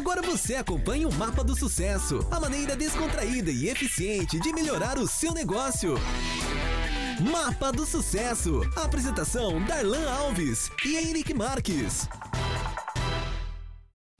Agora você acompanha o Mapa do Sucesso, a maneira descontraída e eficiente de melhorar o seu negócio. Mapa do Sucesso. apresentação Darlan Alves e Henrique Marques.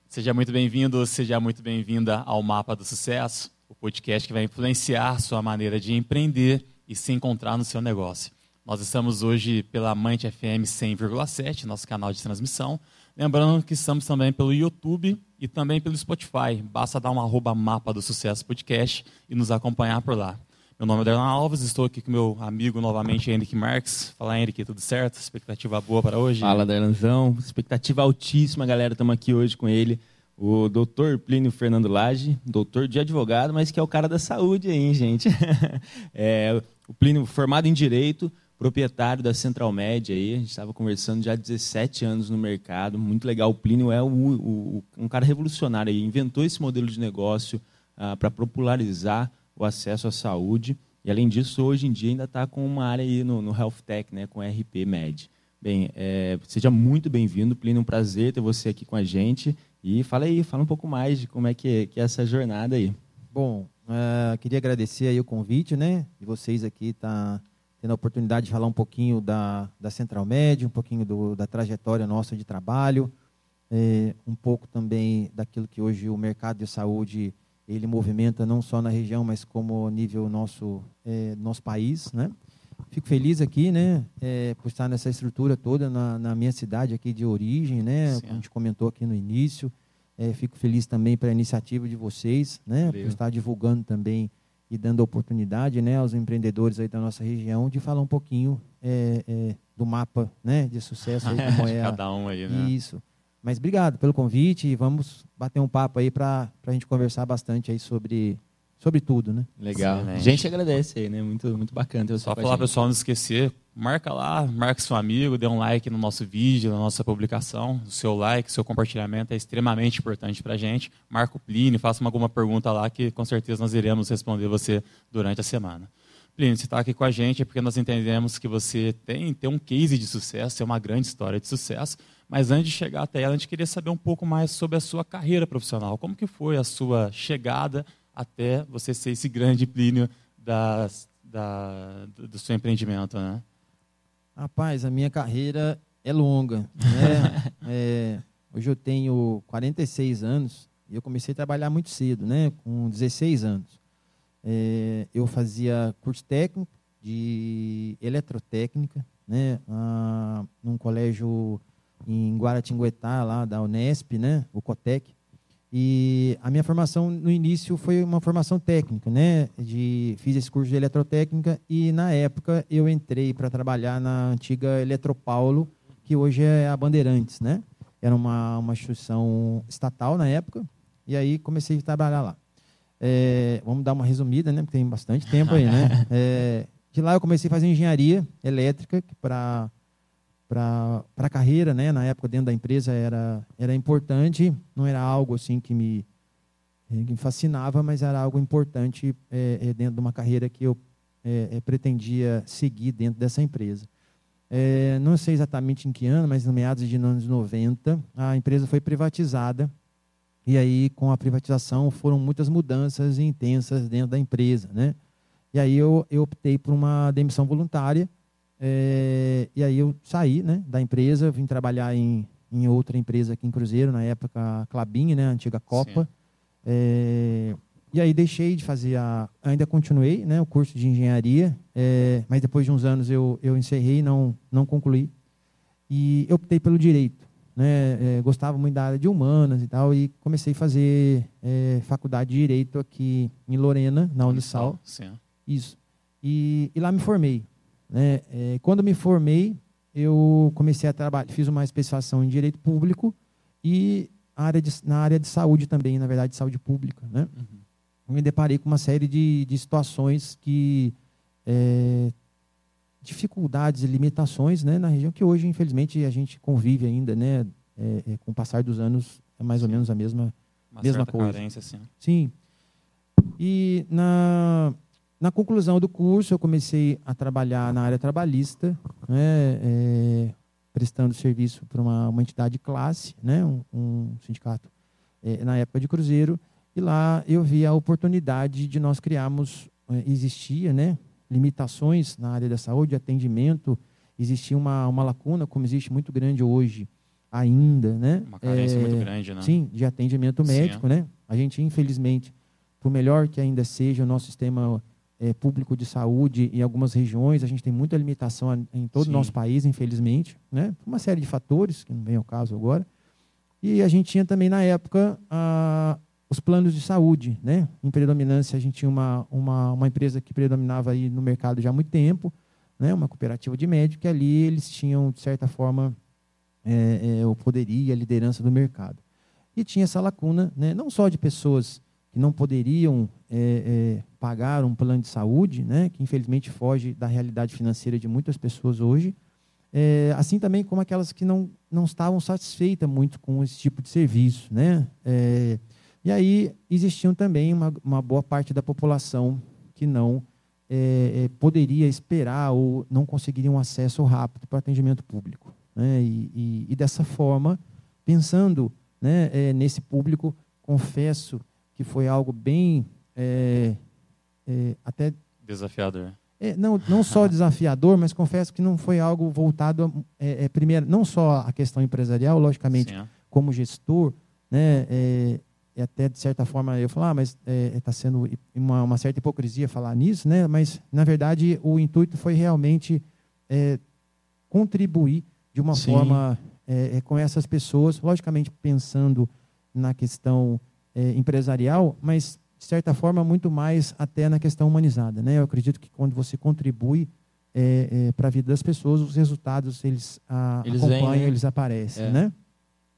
Seja muito bem-vindo, seja muito bem-vinda ao Mapa do Sucesso, o podcast que vai influenciar sua maneira de empreender e se encontrar no seu negócio. Nós estamos hoje pela Amante FM 100,7, nosso canal de transmissão. Lembrando que estamos também pelo YouTube e também pelo Spotify. Basta dar uma arroba mapa do sucesso podcast e nos acompanhar por lá. Meu nome é Darlan Alves, estou aqui com meu amigo novamente, Henrique Marques. Fala, Henrique, tudo certo? Expectativa boa para hoje? Fala, Darlanzão. Expectativa altíssima, galera. Estamos aqui hoje com ele, o doutor Plínio Fernando Lage, doutor de advogado, mas que é o cara da saúde aí, gente? é, o Plínio, formado em Direito, proprietário da Central Média aí, a gente estava conversando já há 17 anos no mercado, muito legal. O Plínio é o, o, um cara revolucionário aí, inventou esse modelo de negócio ah, para popularizar o acesso à saúde. E, além disso, hoje em dia ainda está com uma área aí no, no Health Tech, né, com RP Med. Bem, é, seja muito bem-vindo, Plínio, um prazer ter você aqui com a gente. E fala aí, fala um pouco mais de como é que que é essa jornada aí. Bom, uh, queria agradecer aí o convite, né, de vocês aqui tá tendo a oportunidade de falar um pouquinho da, da Central Med, um pouquinho do, da trajetória nossa de trabalho, é, um pouco também daquilo que hoje o mercado de saúde ele movimenta não só na região, mas como nível nosso é, nosso país, né? Fico feliz aqui, né, é, por estar nessa estrutura toda na, na, minha cidade aqui de origem, né? Sim. A gente comentou aqui no início. É, fico feliz também pela iniciativa de vocês, né, Valeu. por estar divulgando também e dando oportunidade, né, aos empreendedores aí da nossa região de falar um pouquinho é, é do mapa, né, de sucesso aí, como é cada um aí, né? Isso. Mas obrigado pelo convite e vamos bater um papo aí para a gente conversar bastante aí sobre, sobre tudo, né? Legal. Sim, gente agradece aí, né? Muito, muito bacana. Só falar, pessoal, não esquecer, marca lá, marca seu amigo, dê um like no nosso vídeo, na nossa publicação. O seu like, seu compartilhamento é extremamente importante para a gente. Marca o Plínio, faça alguma pergunta lá que com certeza nós iremos responder você durante a semana. Plínio, você está aqui com a gente é porque nós entendemos que você tem, tem um case de sucesso, é uma grande história de sucesso, mas antes de chegar até ela, a gente queria saber um pouco mais sobre a sua carreira profissional. Como que foi a sua chegada até você ser esse grande Plínio da, da, do seu empreendimento, né? Rapaz, a minha carreira é longa. Né? é, hoje eu tenho 46 anos e eu comecei a trabalhar muito cedo, né? com 16 anos. É, eu fazia curso técnico de eletrotécnica, né? Ah, num colégio em Guaratinguetá, lá da Unesp, né? o Cotec. E a minha formação no início foi uma formação técnica, né? De, fiz esse curso de eletrotécnica e na época eu entrei para trabalhar na antiga Eletropaulo, que hoje é a Bandeirantes, né? Era uma, uma instituição estatal na época e aí comecei a trabalhar lá. É, vamos dar uma resumida, né? Porque tem bastante tempo aí, né? É, de lá eu comecei a fazer engenharia elétrica para para a carreira, né? Na época dentro da empresa era era importante, não era algo assim que me que me fascinava, mas era algo importante é, é dentro de uma carreira que eu é, é pretendia seguir dentro dessa empresa. É, não sei exatamente em que ano, mas no meados de anos 90, a empresa foi privatizada. E aí, com a privatização, foram muitas mudanças intensas dentro da empresa. Né? E aí eu, eu optei por uma demissão voluntária é, e aí eu saí né, da empresa, vim trabalhar em, em outra empresa aqui em Cruzeiro, na época a Clabin, né, a antiga Copa. É, e aí deixei de fazer a. Ainda continuei né, o curso de engenharia, é, mas depois de uns anos eu, eu encerrei, não, não concluí. E eu optei pelo direito. Né, é, gostava muito da área de humanas e tal, e comecei a fazer é, faculdade de direito aqui em Lorena, na Unisal. Sim. Isso. E, e lá me formei. Né? É, quando me formei, eu comecei a trabalhar, fiz uma especialização em direito público e área de, na área de saúde também, na verdade, saúde pública. Né? Uhum. Me deparei com uma série de, de situações que. É, dificuldades e limitações né, na região que hoje, infelizmente, a gente convive ainda, né? É, é, com o passar dos anos, é mais ou menos a mesma, uma mesma coisa. Carência, sim. sim. E na, na conclusão do curso, eu comecei a trabalhar na área trabalhista, né, é, prestando serviço para uma, uma, entidade de classe, né, um, um, sindicato é, na época de Cruzeiro, e lá eu vi a oportunidade de nós criarmos, é, existia, né, limitações na área da saúde, atendimento, existia uma, uma lacuna, como existe muito grande hoje ainda, né? Uma carência é, muito grande, né? Sim, de atendimento médico, sim, é. né? A gente, infelizmente, por melhor que ainda seja o nosso sistema é, público de saúde em algumas regiões, a gente tem muita limitação em todo sim. o nosso país, infelizmente, né? Uma série de fatores, que não vem ao caso agora. E a gente tinha também, na época, a, os planos de saúde, né? Em predominância, a gente tinha uma, uma, uma empresa que predominava aí no mercado já há muito tempo, né? Uma cooperativa de médico, que ali eles tinham, de certa forma, é, é, o poderio e a liderança do mercado. E tinha essa lacuna, né, não só de pessoas que não poderiam é, é, pagar um plano de saúde, né, que infelizmente foge da realidade financeira de muitas pessoas hoje, é, assim também como aquelas que não, não estavam satisfeitas muito com esse tipo de serviço. Né? É, e aí existiam também uma, uma boa parte da população que não é, poderia esperar ou não conseguiria um acesso rápido para atendimento público. Né? E, e, e, dessa forma, pensando né, é, nesse público, confesso que foi algo bem é, é, até desafiador. É, não, não só desafiador, mas confesso que não foi algo voltado é, é, primeiro, não só a questão empresarial, logicamente, Sim, como gestor, né, é, até de certa forma eu falar, ah, mas está sendo uma, uma, certa hipocrisia falar nisso, né? Mas na verdade o intuito foi realmente contribuir de uma Sim. forma é, é, com essas pessoas, logicamente pensando na questão é, empresarial, mas de certa forma muito mais até na questão humanizada, né? Eu acredito que quando você contribui é, é, para a vida das pessoas, os resultados eles, a, eles acompanham, vêm, né? eles aparecem, é.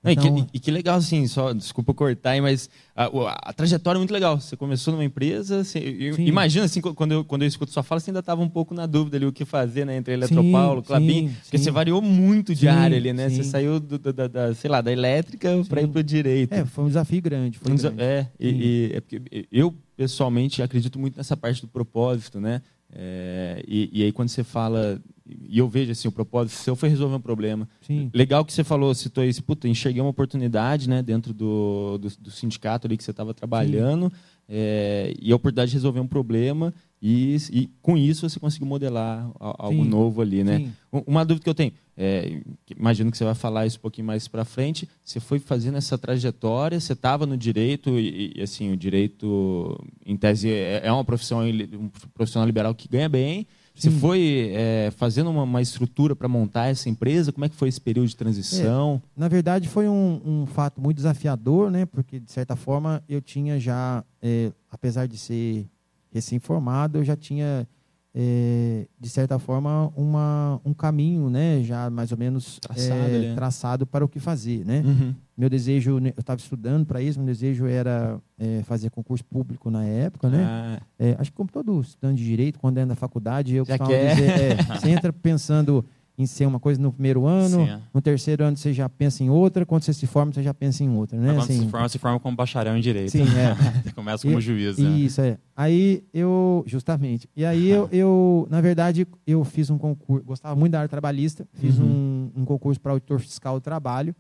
Então... E, que, e, que, legal, assim, só, desculpa cortar, mas a, a, trajetória é muito legal. Você começou numa empresa, assim, imagina, assim, quando eu, quando eu escuto sua fala, você ainda estava um pouco na dúvida ali o que fazer, né, entre Eletropaulo, Clabin, porque você variou muito de sim, área ali, né? Você saiu, do, da, da, sei lá, da elétrica para ir para o direito. É, foi um desafio grande. Foi um grande. É, e, e, é porque eu, pessoalmente, acredito muito nessa parte do propósito, né? É, e, e, aí quando você fala e eu vejo assim o propósito seu foi resolver um problema Sim. legal que você falou citou isso puta enxerguei uma oportunidade né dentro do, do, do sindicato ali que você estava trabalhando é, e a oportunidade de resolver um problema e, e com isso você conseguiu modelar algo Sim. novo ali né Sim. uma dúvida que eu tenho é, imagino que você vai falar isso um pouquinho mais para frente você foi fazendo essa trajetória você estava no direito e, e, assim o direito em tese é, é uma profissão um profissional liberal que ganha bem você Sim. foi é, fazendo uma, uma estrutura para montar essa empresa? Como é que foi esse período de transição? É, na verdade, foi um, um, fato muito desafiador, né? Porque, de certa forma, eu tinha já, é, apesar de ser recém-formado, eu já tinha é, de certa forma, uma, um caminho, né, já mais ou menos traçado, é, né? traçado para o que fazer, né? Uhum. Meu desejo, né, eu estava estudando para isso, meu desejo era é, fazer concurso público na época, né? Ah. É, acho que como todo estudante de direito, quando é na faculdade, eu costumava dizer, é, você entra pensando em ser uma coisa no primeiro ano, Sim, é. no terceiro ano você já pensa em outra, quando você se forma, você já pensa em outra, né? Quando assim, se forma, se forma como bacharel em direito. Sim, é. Começa como e, juiz, né? Isso, é. Aí eu, justamente, e aí eu, eu, na verdade, eu fiz um concurso, gostava muito da área trabalhista, fiz uhum. um, um concurso para auditor fiscal do trabalho,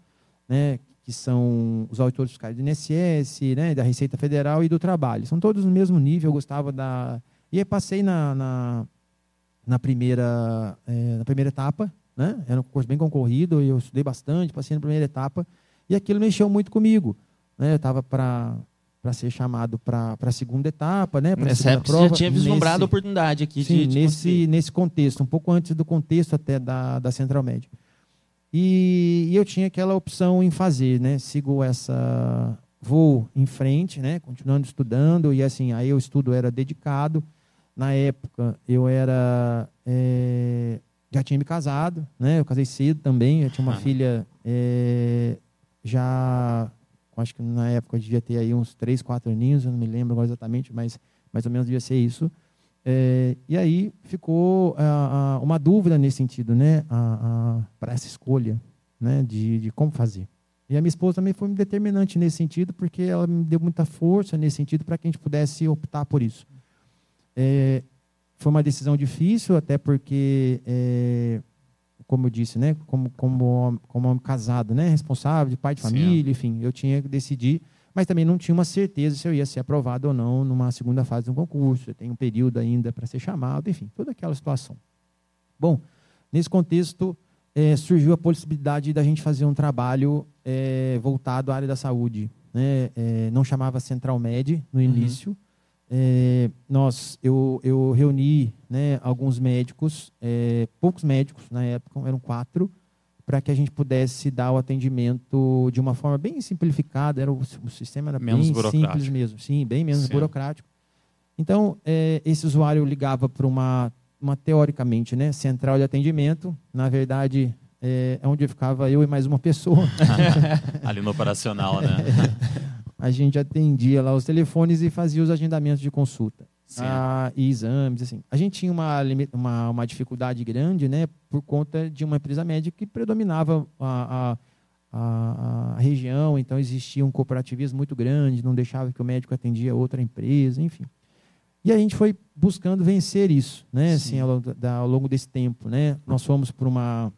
né? Que são os auditores fiscais do INSS, né? Da Receita Federal e do Trabalho. São todos no mesmo nível, eu gostava da... E aí passei na, na na primeira, é, na primeira etapa, né? Era um concurso bem concorrido, eu estudei bastante, passei na primeira etapa, e aquilo mexeu muito comigo. Né? Eu estava para para ser chamado para a segunda etapa, né? Nessa época prova. você já tinha vislumbrado nesse, a oportunidade aqui sim, de, de nesse, nesse contexto, um pouco antes do contexto até da, da Central Média. E, e, eu tinha aquela opção em fazer, né? Sigo essa... Vou em frente, né? Continuando estudando, e assim, aí o estudo era dedicado, na época, eu era. É, já tinha me casado, né? Eu casei cedo também. Eu tinha uma filha é, já. Acho que na época eu devia ter aí uns três, quatro aninhos, eu não me lembro agora exatamente, mas mais ou menos devia ser isso. É, e aí ficou a, a, uma dúvida nesse sentido, né? Para essa escolha, né? De, de como fazer. E a minha esposa também foi determinante nesse sentido, porque ela me deu muita força nesse sentido para que a gente pudesse optar por isso. É, foi uma decisão difícil, até porque, é, como eu disse, né, como, como, como homem casado, né, responsável, de pai de família, Sim. enfim, eu tinha que decidir. mas também não tinha uma certeza se eu ia ser aprovado ou não numa segunda fase do concurso. Eu tenho um período ainda para ser chamado, enfim, toda aquela situação. Bom, nesse contexto, é, surgiu a possibilidade da gente fazer um trabalho é, voltado à área da saúde. Né? É, não chamava Central Med no uhum. início. Uhum. Nós, eu, eu reuni né, alguns médicos, poucos médicos na época, eram quatro, para que a gente pudesse dar o atendimento de uma forma bem simplificada. Era o, o sistema era menos bem simples mesmo, sim, bem menos sim. burocrático. Então, esse usuário ligava para uma uma teoricamente, né, central de atendimento. Na verdade, é, é onde ficava eu e mais uma pessoa. Ali no operacional, né? a gente atendia lá os telefones e fazia os agendamentos de consulta. Ah, e exames, assim. A gente tinha uma, uma, uma, dificuldade grande, né, por conta de uma empresa médica que predominava a, a, a, a região, então existia um cooperativismo muito grande, não deixava que o médico atendia outra empresa, enfim. E a gente foi buscando vencer isso, né? Assim, ao, da, ao longo desse tempo, né? Nós fomos por uma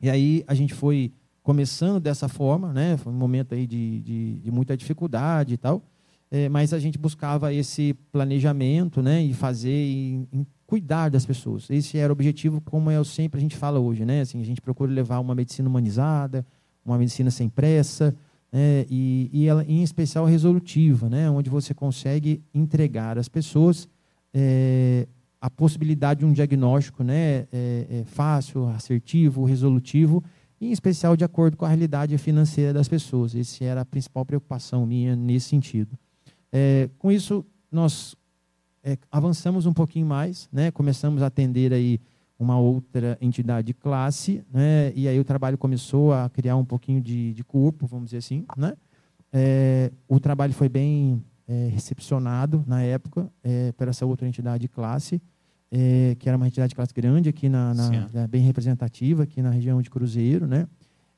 e aí a gente foi começando dessa forma, né? Foi um momento aí de, de, de muita dificuldade e tal, é, mas a gente buscava esse planejamento, né? E fazer e, e, cuidar das pessoas. Esse era o objetivo, como eu sempre a gente fala hoje, né? Assim, a gente procura levar uma medicina humanizada, uma medicina sem pressa, né, e, e ela, em especial resolutiva, né, onde você consegue entregar às pessoas é, a possibilidade de um diagnóstico né, é, é fácil, assertivo, resolutivo, em especial de acordo com a realidade financeira das pessoas. Essa era a principal preocupação minha nesse sentido. É, com isso, nós é, avançamos um pouquinho mais, né, começamos a atender aí uma outra entidade de classe, né? E aí o trabalho começou a criar um pouquinho de, de corpo, vamos dizer assim, né? É, o trabalho foi bem é, recepcionado na época é, por essa outra entidade de classe, é, que era uma entidade de classe grande aqui na, na bem representativa aqui na região de Cruzeiro, né?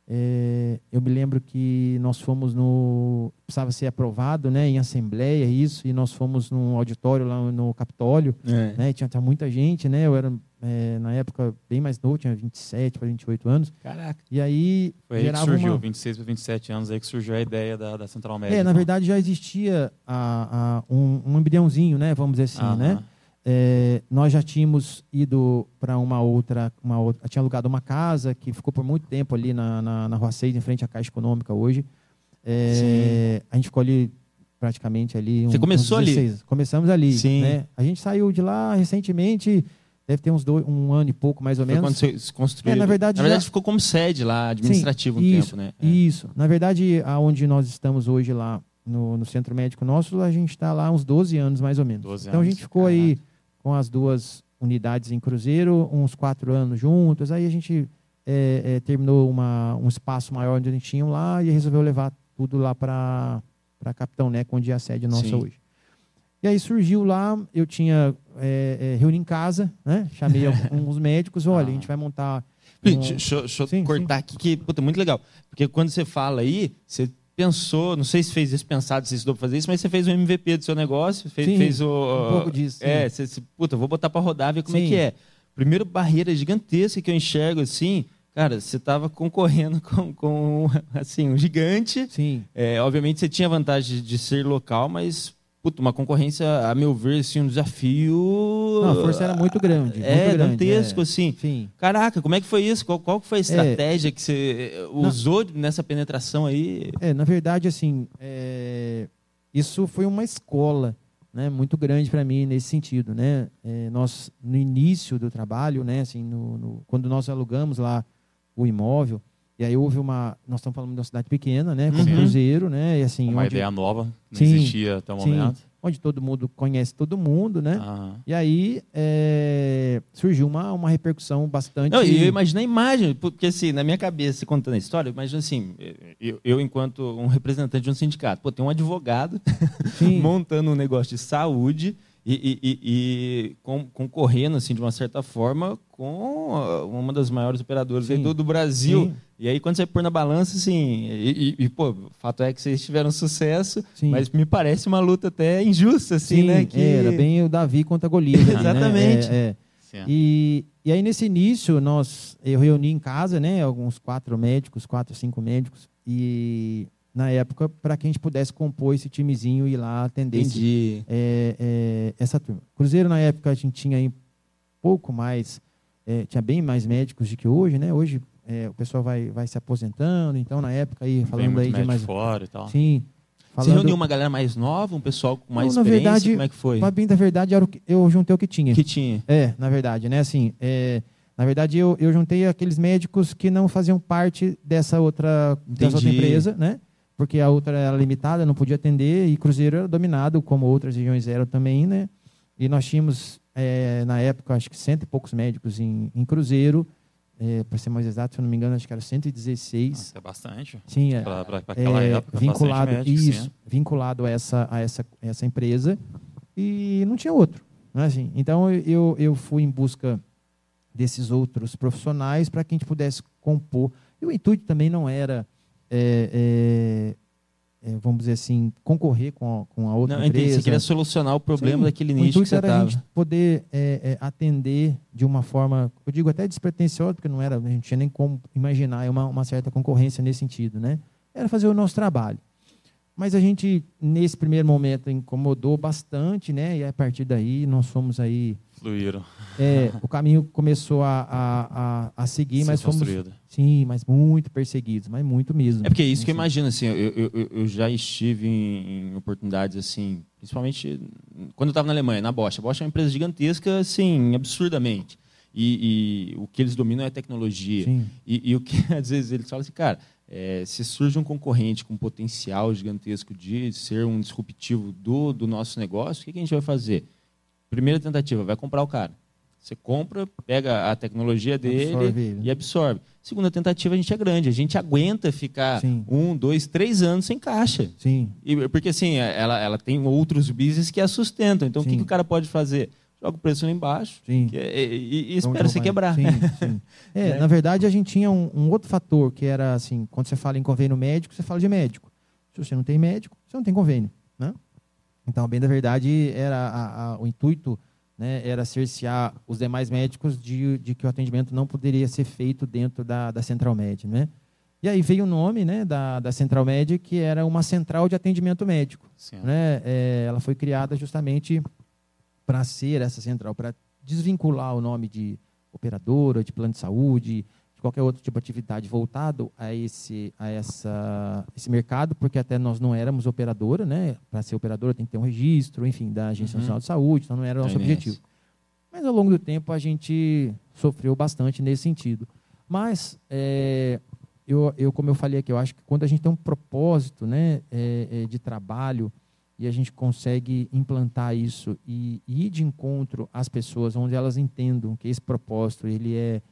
É, eu me lembro que nós fomos no. precisava ser aprovado né, em assembleia, isso, e nós fomos num auditório lá no Capitólio, é. né, tinha, tinha, muita gente, né? Eu era, é, na época, bem mais novo, tinha 27 para 28 anos. Caraca. E aí. Foi aí que surgiu, uma... 26 para 27 anos, aí que surgiu a ideia da, da Central Médica. É, na verdade já existia a, a, um, um embriãozinho, né? Vamos dizer assim, uh -huh. né? É, nós já tínhamos ido para uma outra, uma outra, tinha alugado uma casa que ficou por muito tempo ali na, na, na Rua 6, em frente à Caixa Econômica hoje. É, a gente ficou ali praticamente ali. Você começou ali? Começamos ali. Sim. Né? A gente saiu de lá recentemente, deve ter uns dois, um ano e pouco mais ou Foi menos. quando você se construiu? É, na verdade, na verdade já... ficou como sede lá, administrativo Sim, um isso, tempo, né? É. Isso. Na verdade, aonde nós estamos hoje lá no, no centro médico nosso, a gente está lá uns 12 anos mais ou menos. então anos, a gente ficou aí com as duas unidades em Cruzeiro, uns quatro anos juntos. Aí a gente é, é, terminou uma, um espaço maior onde a gente tinha lá e resolveu levar tudo lá para Capitão Neco, onde é a sede nossa Sim. hoje. E aí surgiu lá, eu tinha é, é, reuni em casa, né? Chamei alguns médicos, olha, ah. a gente vai montar. Um... Deixa, deixa eu sim, cortar sim. aqui, que puta, muito legal. Porque quando você fala aí, você pensou, não sei se fez isso pensado, se estudou para fazer isso, mas você fez o MVP do seu negócio, fez, sim, fez o. Um pouco disso. É, você, você, puta, vou botar para rodar, ver como sim. é que é. Primeiro barreira gigantesca que eu enxergo assim, cara, você estava concorrendo com, com assim, um gigante. Sim. É, obviamente você tinha vantagem de ser local, mas Puta, uma concorrência, a meu ver, assim, um desafio. Não, a força era muito grande. É, muito dantesco, é. assim. Sim. Caraca, como é que foi isso? Qual, qual foi a é. estratégia é, que você usou na, nessa penetração aí? É, na verdade, assim, é, isso foi uma escola né, muito grande para mim nesse sentido. Né? É, nós, no início do trabalho, né, assim, no, no, quando nós alugamos lá o imóvel, e aí houve uma. Nós estamos falando de uma cidade pequena, né? Com uhum. cruzeiro, né? E assim, uma onde... ideia nova, não sim, existia até o sim, momento. Onde todo mundo conhece todo mundo, né? Uhum. E aí é... surgiu uma, uma repercussão bastante. Não, eu imagino a imagem, porque assim, na minha cabeça, contando a história, eu imagino assim, eu, eu enquanto um representante de um sindicato, pô, tem um advogado montando um negócio de saúde e, e, e, e concorrendo, assim, de uma certa forma, com uma das maiores operadoras do, do, Brasil. Sim. E aí, quando você põe na balança, assim, e, e, pô, o fato é que vocês tiveram sucesso, Sim. mas me parece uma luta até injusta, assim, Sim, né? Que... É, era bem o Davi contra Golias. Né? Exatamente. É, é. E, e aí, nesse início, nós, eu reuni em casa, né, alguns quatro médicos, quatro, cinco médicos, e na época, para que a gente pudesse compor esse timezinho e ir lá atender esse, é, é, essa turma. Cruzeiro, na época, a gente tinha aí pouco mais, é, tinha bem mais médicos do que hoje, né? Hoje é, o pessoal vai, vai se aposentando, então na época aí, falando aí de mais. fora e tal. Sim. Você reuniu uma galera mais nova, um pessoal com mais Não, na experiência? verdade, Como é que foi? Mas bem da verdade, era que, eu juntei o que tinha. Que tinha. É, na verdade, né? Assim, é, na verdade, eu, eu juntei aqueles médicos que não faziam parte dessa outra, dessa outra empresa, né? Porque a outra era limitada, não podia atender, e Cruzeiro era dominado, como outras regiões eram também, né? E nós tínhamos, é, na época, acho que cento e poucos médicos em, em Cruzeiro, é, para ser mais exato, se eu não me engano, acho que era 116. Nossa, é bastante. Sim, é, Para aquela é, época, vinculado médico, isso, sim. vinculado a essa a essa essa empresa e não tinha outro, né, assim. Então eu eu fui em busca desses outros profissionais para que a gente pudesse compor. E o intuito também não era é, é, é, vamos dizer assim concorrer com a, com a outra Não, entendi. empresa. Você queria solucionar o problema Sim, daquele o nicho que você era a estava. gente poder é, é, atender de uma forma, eu digo até despretensiosa, porque não era, a gente não tinha nem como imaginar uma, uma certa concorrência nesse sentido, né? Era fazer o nosso trabalho. Mas a gente, nesse primeiro momento, incomodou bastante, né? E a partir daí nós fomos aí. Fluíram. é, o caminho começou a, a, a, a seguir, Ser mas fomos. construído. Sim, mas muito perseguidos, mas muito mesmo. É porque é isso que eu Assim. imagino, assim, eu, eu, eu- já estive em, em oportunidades, assim, principalmente quando eu estava na Alemanha, na Bosch. A Bosch é uma empresa gigantesca, assim, absurdamente. E, e o que eles dominam é tecnologia. Sim. E, e o que às vezes eles falam assim, cara, é, se surge um concorrente com potencial gigantesco de ser um disruptivo do, do nosso negócio, o que, que a gente vai fazer? Primeira tentativa, vai comprar o cara. Você compra, pega a tecnologia dele Absorve e absorve. Segunda tentativa, a gente é grande. A gente aguenta ficar Sim. um, dois, três anos sem caixa. Sim. E, porque assim, ela, ela tem outros business que a sustentam. Então, o que, Sim. que o cara pode fazer? Joga o preço lá embaixo Sim. que é- e, e- e espera jogar. quebrar. Sim, sim. É, Né? Na verdade, a gente tinha um, um outro fator, que era assim, quando você fala em convênio médico, você fala de médico. Se você não tem médico, você não tem convênio. Né? Então, bem da verdade, era a- a- o intuito né, era cercear os demais médicos de, de que o atendimento não poderia ser feito dentro da, da Central Med. Né? E aí veio o nome né, da, da Central Med, que era uma central de atendimento médico Sim. né, é, ela foi criada justamente para ser essa central, para desvincular o nome de operadora, de plano de saúde, de qualquer outro tipo de atividade voltado a esse, a essa, esse mercado, porque até nós não éramos operadora, né? Para ser operadora tem que ter um registro, enfim, da Agência Uhum. Nacional de Saúde, então não era o nosso objetivo. Mas ao longo do tempo a gente sofreu bastante nesse sentido. Mas é, eu, eu, como eu falei aqui, eu acho que quando a gente tem um propósito, né, é, de trabalho e a gente consegue implantar isso e, e ir de encontro às pessoas, onde elas entendam que esse propósito ele é,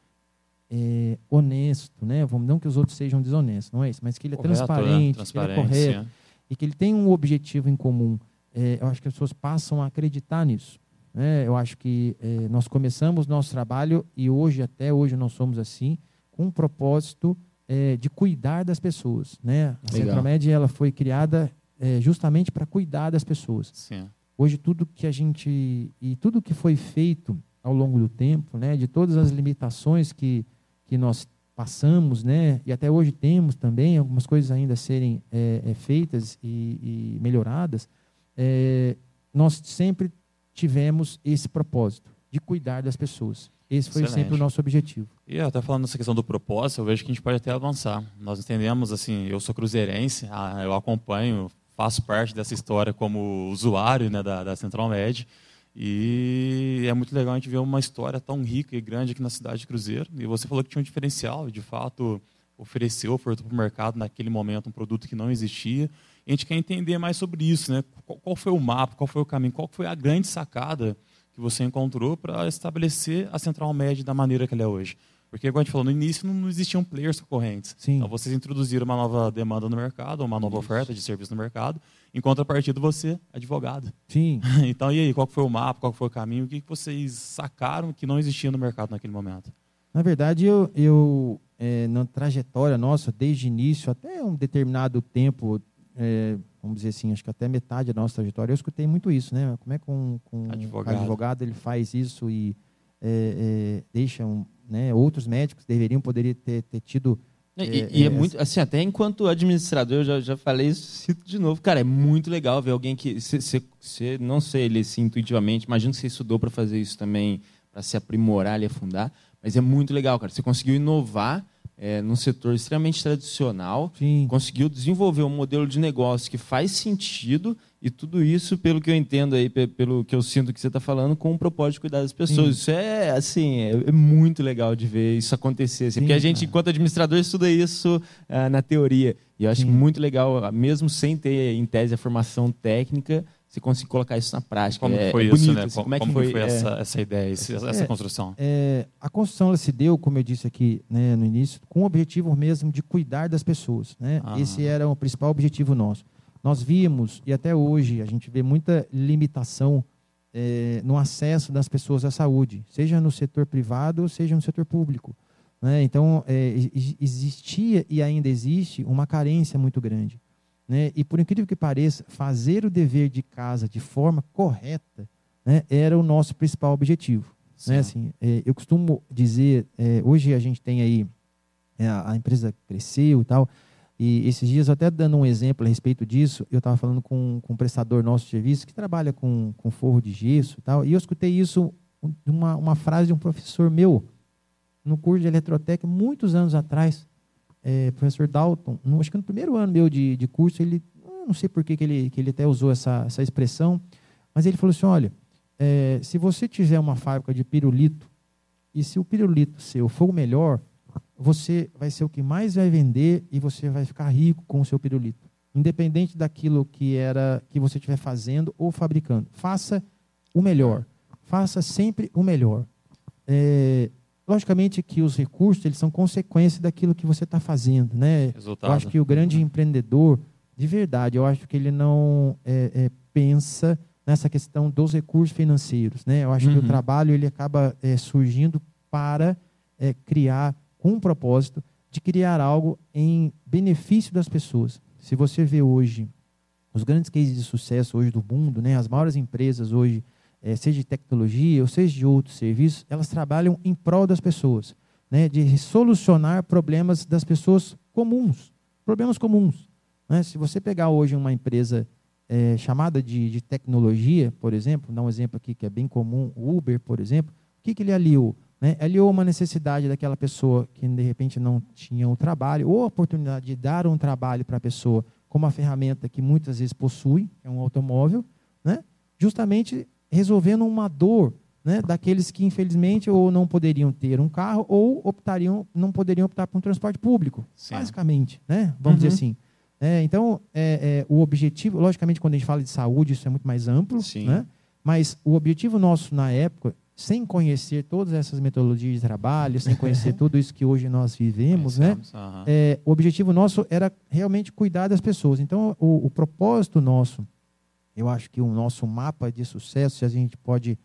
é honesto, né? Vamos não que os outros sejam desonestos, não é isso, mas que ele é Correto, né? transparente, Transparente, que ele é correto e que ele tem um objetivo em comum. É, eu acho que as pessoas passam a acreditar nisso. né? eu acho que é, nós começamos nosso trabalho e hoje, até hoje, nós somos assim, com um propósito é, de cuidar das pessoas. Né? A Legal. Centromed ela foi criada é, justamente para cuidar das pessoas. Sim. Hoje tudo que a gente e tudo que foi feito ao longo do tempo, né, de todas as limitações que que nós passamos, né, e até hoje temos também algumas coisas ainda a serem é, é, feitas e, e melhoradas, é, nós sempre tivemos esse propósito de cuidar das pessoas. Esse foi Excelente. sempre o nosso objetivo. E até falando nessa questão do propósito, eu vejo que a gente pode até avançar. Nós entendemos, assim, eu sou cruzeirense, ah, eu acompanho, faço parte dessa história como usuário né, da, da Central Med. E é muito legal a gente ver uma história tão rica e grande aqui na cidade de Cruzeiro. E você falou que tinha um diferencial, de fato ofereceu, ofertou para o mercado naquele momento um produto que não existia. E a gente quer entender mais sobre isso, né? Qual, qual foi o mapa, qual foi o caminho, qual foi a grande sacada que você encontrou para estabelecer a Central Med da maneira que ela é hoje? Porque, como a gente falou, no início não existiam players concorrentes. Sim. Então, vocês introduziram uma nova demanda no mercado, uma nova oferta de serviço no mercado. Em contrapartida, você, advogado. Sim, Então, e aí, qual foi o mapa, qual foi o caminho? O que vocês sacaram que não existia no mercado naquele momento? Na verdade, eu, eu é, na trajetória nossa, desde o início até um determinado tempo, é, vamos dizer assim, acho que até metade da nossa trajetória, eu escutei muito isso, né? Como é que um, com um Advogado. advogado ele faz isso e é, é, deixa um, né, outros médicos deveriam poderia ter, ter tido E é, e é, é muito, assim, até enquanto administrador, eu já, já falei isso, cito de novo. Cara, é muito legal ver alguém que. Você, não sei ele assim, intuitivamente, imagino que você estudou para fazer isso também, para se aprimorar e afundar, mas é muito legal, cara. Você conseguiu inovar é, num setor extremamente tradicional, Sim. conseguiu desenvolver um modelo de negócio que faz sentido e tudo isso, pelo que eu entendo aí, pelo que eu sinto que você está falando, com o propósito de cuidar das pessoas. Sim. Isso é, assim, é, é, muito legal de ver isso acontecer. Assim, Sim, porque a gente, enquanto administrador, estuda isso uh, na teoria. E eu acho muito legal, mesmo sem ter, em tese, a formação técnica, você conseguir colocar isso na prática. Como é, foi é isso, bonito, né? Assim, como, é que foi, foi essa, é, essa ideia, essa, essa construção? É, a construção se deu, como eu disse aqui né, no início, com o objetivo mesmo de cuidar das pessoas. Né? Esse era o principal objetivo nosso. Nós vimos, e até hoje, a gente vê muita limitação é, no acesso das pessoas à saúde, seja no setor privado, seja no setor público. Né? Então, é, existia e ainda existe uma carência muito grande. Né? E por incrível que pareça, fazer o dever de casa de forma correta né, era o nosso principal objetivo. Né? Assim, é, eu costumo dizer, é, hoje a gente tem aí, é, a empresa cresceu e tal, e esses dias, até dando um exemplo a respeito disso, eu estava falando com, com um prestador nosso de serviço que trabalha com, com forro de gesso e tal, e eu escutei isso, uma, uma frase de um professor meu, no curso de eletrotécnica, muitos anos atrás. É, professor Dalton, no, acho que no primeiro ano meu de, de curso, ele, não sei por que, que, ele, que ele até usou essa, essa expressão, mas ele falou assim: olha, é, se você tiver uma fábrica de pirulito, e se o pirulito seu for o melhor, você vai ser o que mais vai vender e você vai ficar rico com o seu pirulito. Independente daquilo que era que você estiver fazendo ou fabricando. Faça o melhor. Faça sempre o melhor. É, Logicamente que os recursos eles são consequência daquilo que você está fazendo, né? Resultado. Eu acho que o grande uhum. empreendedor, de verdade, eu acho que ele não é, é, pensa nessa questão dos recursos financeiros, né? Eu acho uhum. que o uhum. trabalho ele acaba é, surgindo para é, criar com um propósito de criar algo em benefício das pessoas. Se você vê hoje os grandes cases de sucesso hoje do mundo, né? As maiores empresas hoje é, seja de tecnologia ou seja de outros serviços, elas trabalham em prol das pessoas, né, de solucionar problemas das pessoas comuns, problemas comuns. Né? Se você pegar hoje uma empresa é, chamada de, de, tecnologia, por exemplo, dar um exemplo aqui que é bem comum, o Uber, por exemplo, o que, que ele aliou? Né? Aliou uma necessidade daquela pessoa que de repente não tinha um trabalho, ou a oportunidade de dar um trabalho para a pessoa com uma ferramenta que muitas vezes possui, que é um automóvel, né? justamente resolvendo uma dor né, daqueles que infelizmente ou não poderiam ter um carro ou optariam não poderiam optar por um transporte público, Sim. basicamente, né? Vamos uhum. dizer assim. É, então, é, é, o objetivo, logicamente, quando a gente fala de saúde, isso é muito mais amplo, Sim. né? Mas o objetivo nosso na época, sem conhecer todas essas metodologias de trabalho, sem conhecer tudo isso que hoje nós vivemos, né? Uhum. o objetivo nosso era realmente cuidar das pessoas. Então, o, o propósito nosso eu acho que o nosso mapa de sucesso, se a gente pode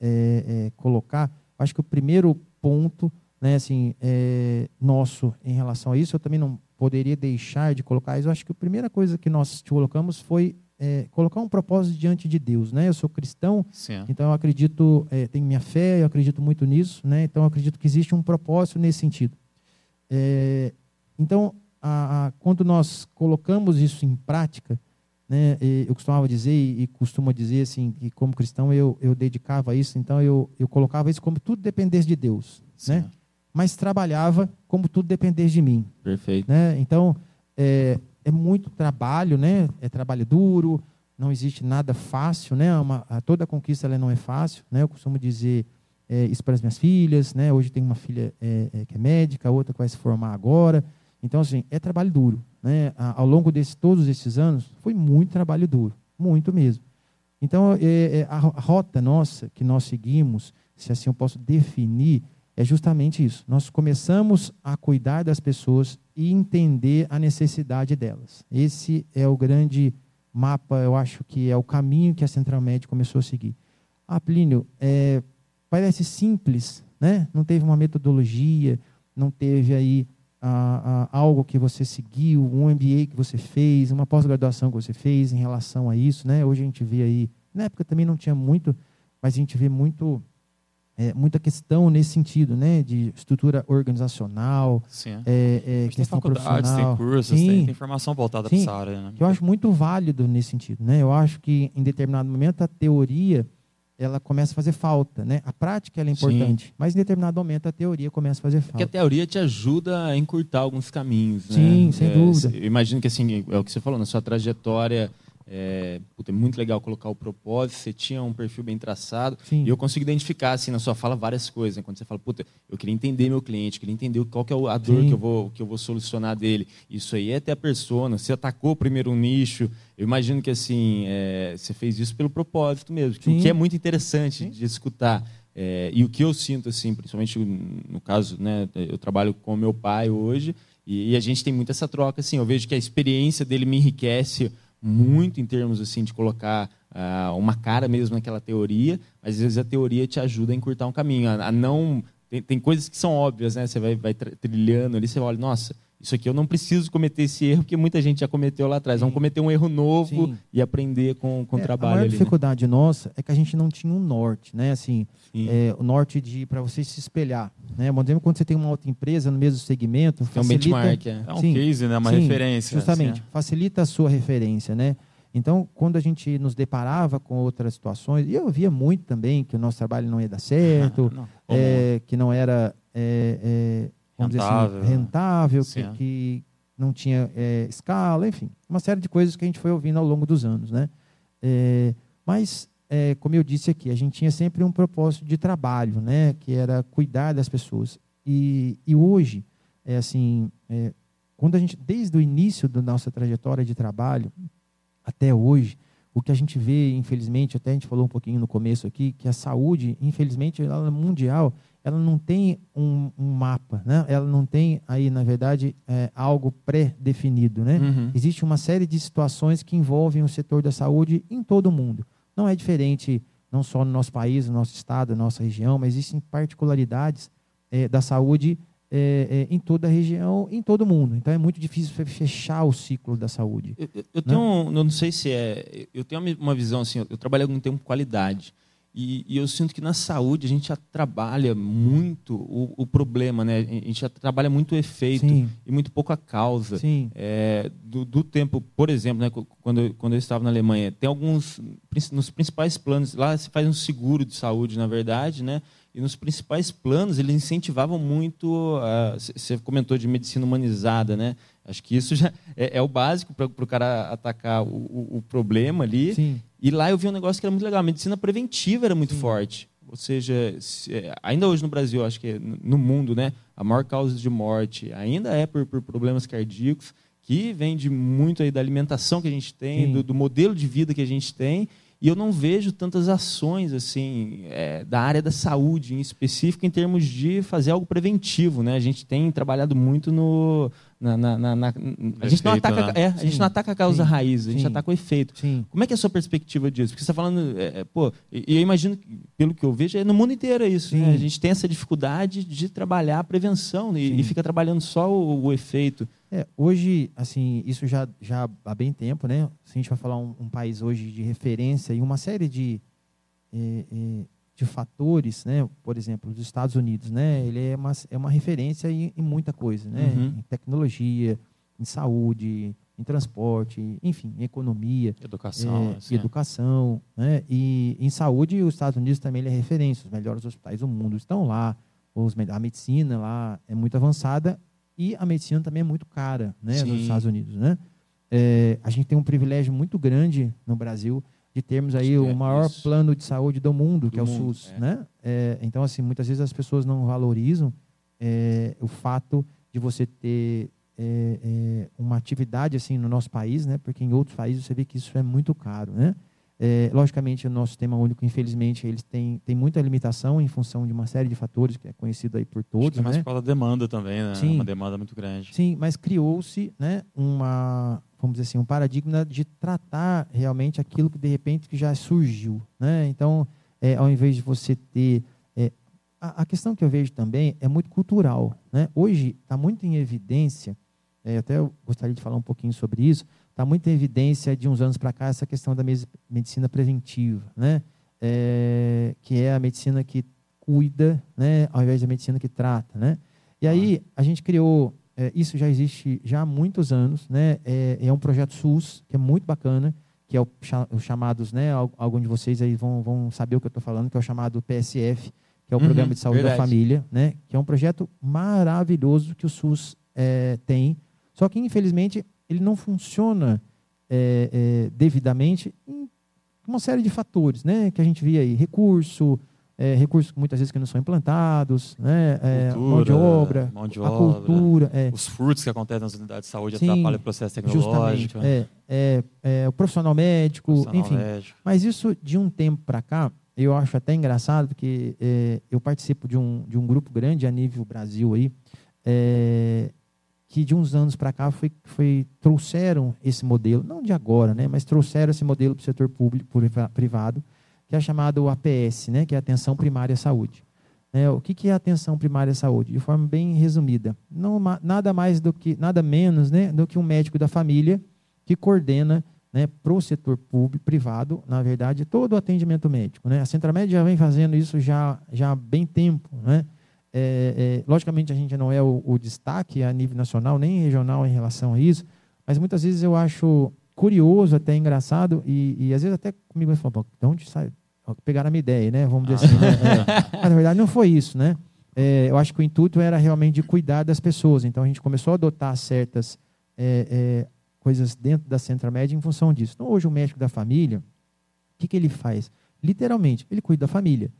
é, é, colocar, acho que o primeiro ponto né, assim, é, nosso em relação a isso, eu também não poderia deixar de colocar isso. Eu acho que a primeira coisa que nós colocamos foi é, colocar um propósito diante de Deus. Né? Eu sou cristão, Sim. então eu acredito, é, tenho minha fé, eu acredito muito nisso, né? então eu acredito que existe um propósito nesse sentido. É, então, a, a, quando nós colocamos isso em prática, né, eu costumava dizer e, costumo dizer assim que como cristão eu, eu dedicava isso, então eu, eu colocava isso como tudo dependesse de Deus, né? Mas trabalhava como tudo dependesse de mim. Perfeito. Né? Então é, é muito trabalho, né? É trabalho duro, não existe nada fácil, né? Uma, toda conquista ela não é fácil, né? Eu costumo dizer é, isso para as minhas filhas, né? Hoje tem uma filha é, é, que é médica, outra que vai se formar agora. Então assim é trabalho duro, né, ao longo de todos esses anos, foi muito trabalho duro, muito mesmo. Então, é, é, a rota nossa que nós seguimos, se assim eu posso definir, é justamente isso. Nós começamos a cuidar das pessoas e entender a necessidade delas. Esse é o grande mapa, eu acho que é o caminho que a Central Média começou a seguir. Ah, Plínio, é, parece simples, né? não teve uma metodologia, não teve aí a, a, algo que você seguiu, um MBA que você fez, uma pós-graduação que você fez em relação a isso, né? Hoje a gente vê aí, na época também não tinha muito, mas a gente vê muito é, muita questão nesse sentido, né? De estrutura organizacional, Sim. é, é, tem questão faculdades, profissional. tem cursos, Sim. tem, tem informação voltada para Sim. essa área. Né? eu acho muito válido nesse sentido, né? Eu acho que em determinado momento a teoria ela começa a fazer falta, né? A prática é Sim. importante, mas em determinado momento a teoria começa a fazer Porque a falta. teoria te ajuda a encurtar alguns caminhos, né? Sim, sem É, dúvida. Imagino que assim, é o que você falou, na sua trajetória, é, puta, é muito legal colocar o propósito, você tinha um perfil bem traçado, Sim. e eu consigo identificar, assim, na sua fala, várias coisas. né? Quando você fala, puta, eu queria entender meu cliente, queria entender qual que é a dor Sim. que eu, vou, que eu vou solucionar dele. Isso aí é ter a persona, você atacou primeiro um nicho. Eu imagino que, assim, é, você fez isso pelo propósito mesmo, o que é muito interessante de escutar. É, e o que eu sinto, assim, principalmente no caso, né, eu trabalho com meu pai hoje, e, e a gente tem muito essa troca, assim, eu vejo que a experiência dele me enriquece muito em termos, assim, de colocar ah, uma cara mesmo naquela teoria, mas às vezes a teoria te ajuda a encurtar um caminho, a, a não... Tem, tem coisas que são óbvias, né, você vai, vai trilhando ali, você olha, nossa, isso aqui eu não preciso cometer esse erro, porque muita gente já cometeu lá atrás. Vamos cometer um erro novo Sim. e aprender com, com o É, trabalho a maior ali. né? dificuldade nossa é que a gente não tinha um norte, né? Assim, Sim. é, o norte de para você se espelhar, né? Exemplo, quando você tem uma outra empresa no mesmo segmento, É um facilita- benchmark, é. É um Sim, case, né? uma sim, referência. Justamente, assim, facilita a sua referência, né? Então, quando a gente nos deparava com outras situações, e eu via muito também que o nosso trabalho não ia dar certo, Não, é, que não era é, é, vamos Rentável, dizer assim, rentável, que, que não tinha é, escala, enfim, uma série de coisas que a gente foi ouvindo ao longo dos anos, né? É, mas, é, como eu disse aqui, a gente tinha sempre um propósito de trabalho, né? Que era cuidar das pessoas. E, e hoje, é assim, é, quando a gente, desde o início da nossa trajetória de trabalho até hoje, o que a gente vê, infelizmente, até a gente falou um pouquinho no começo aqui, que a saúde, infelizmente, ela é mundial, ela não tem um, um mapa, né? Ela não tem aí, na verdade, é, algo pré-definido, né? Uhum. Existe uma série de situações que envolvem o setor da saúde em todo o mundo. Não é diferente, não só no nosso país, no nosso estado, na nossa região, mas existem particularidades eh, da saúde eh, eh, em toda a região, em todo o mundo. Então é muito difícil fe- fechar o ciclo da saúde. Eu, eu- eu tenho, eu não sei se é, eu tenho uma- uma visão assim, eu trabalho há algum tempo com qualidade e, e eu sinto que na saúde a gente já trabalha muito o, o problema, né? A gente já trabalha muito o efeito Sim, e muito pouco a causa. É, do, do tempo, por exemplo, né, quando, eu- quando eu estava na Alemanha, tem alguns, nos principais planos, lá se faz um seguro de saúde, na verdade, né? E nos principais planos, eles incentivavam muito, você comentou de medicina humanizada, né? Acho que isso já é, é o básico para o cara atacar o, o- o problema ali. sim, E lá eu vi um negócio que era muito legal. A medicina preventiva era muito forte. Ou seja, se- é, ainda hoje no Brasil, acho que é no mundo, né, a maior causa de morte ainda é por, por problemas cardíacos, que vem de muito aí da alimentação que a gente tem, Sim. do, do modelo de vida que a gente tem. E eu não vejo tantas ações assim é, da área da saúde em específico em termos de fazer algo preventivo, né? A gente tem trabalhado muito no na, na- na- na- a gente não Efeito, ataca né? é, a gente Sim. não ataca a causa Sim. raiz, a gente Sim. ataca o efeito. sim. Como é que é a sua perspectiva disso? Porque você está falando, é, é, pô, e eu imagino, que, pelo que eu vejo, é no mundo inteiro é isso. Né? A gente tem essa dificuldade de trabalhar a prevenção e, e fica trabalhando só o, o efeito. É, hoje, assim, isso já, já há bem tempo, né? Se a gente vai falar um, um país hoje de referência e uma série de, eh, eh, de fatores, né? Por exemplo, os Estados Unidos, né? Ele é uma, é uma referência em, em muita coisa, né? Uhum. Em tecnologia, em saúde, em transporte, enfim, em economia, Educação. eh, assim, e educação, né? E em saúde, os Estados Unidos também é referência. Os melhores hospitais do mundo estão lá. Os, a medicina lá é muito avançada e a medicina também é muito cara, né? Sim. Nos Estados Unidos, né? Eh, a gente tem um privilégio muito grande no Brasil de termos aí Acho o é maior isso. plano de saúde do mundo, Do que é o mundo, SUS, é. né? Eh, então, assim, muitas vezes as pessoas não valorizam o fato de você ter uma atividade assim no nosso país, né? Porque em outros países você vê que isso é muito caro, né? Eh, logicamente, o nosso sistema único, infelizmente, eles têm, têm muita limitação em função de uma série de fatores que é conhecido aí por Acho todos, que é mais né? por causa da demanda também, né? Sim. Uma demanda muito grande. Sim, mas criou-se, né, uma, vamos dizer assim, um paradigma de tratar realmente aquilo que de repente que já surgiu, né? Então, é, ao invés de você ter é, a, a questão que eu vejo também é muito cultural, né? Hoje está muito em evidência, é, até eu gostaria de falar um pouquinho sobre isso. Está muito em evidência de uns anos para cá essa questão da medicina preventiva, né? É, que é a medicina que cuida, né, ao invés da medicina que trata, né? E aí a gente criou, é, isso já existe já há muitos anos, né? É, é um projeto SUS que é muito bacana, que é o, os chamados, né? Alguns de vocês aí vão, vão saber o que eu estou falando, que é o chamado PSF, que é o uhum, Programa de Saúde verdade. da Família, né? Que é um projeto maravilhoso que o SUS é, tem. Só que infelizmente ele não funciona é, é, devidamente em uma série de fatores, né? Que a gente via aí, recurso, é, recursos muitas vezes que não são implantados, né? É, cultura, mão de obra, mão de a obra, cultura, é. os furtos que acontecem nas unidades de saúde Sim, atrapalham o processo tecnológico. É, é, é, o profissional médico, profissional enfim. Médico. Mas isso de um tempo para cá, eu acho até engraçado porque é, eu participo de um, de um grupo grande a nível Brasil aí, é, que de uns anos para cá foi, foi, trouxeram esse modelo, não de agora, né? Mas trouxeram esse modelo para o setor público, privado que é chamado APS, né, que é Atenção Primária à Saúde. É, o que, é atenção primária à saúde? De forma bem resumida, não, nada mais do que, nada menos, né, do que um médico da família que coordena, né, para o setor público, privado, na verdade, todo o atendimento médico, né? A Centramed já vem fazendo isso já, já há bem tempo, né? É, é, logicamente a gente não é o, o, destaque a nível nacional nem regional em relação a isso, mas muitas vezes eu acho curioso, até engraçado e, e às vezes até comigo você fala, de onde sai, pegaram a minha ideia, né? Vamos dizer assim. Né? É. Mas, na verdade, não foi isso, né? É, eu acho que o intuito era realmente de cuidar das pessoas. Então, a gente começou a adotar certas é, é coisas dentro da Centra Média em função disso. Então, hoje, o médico da família, o que, que ele faz? Literalmente, ele cuida da família.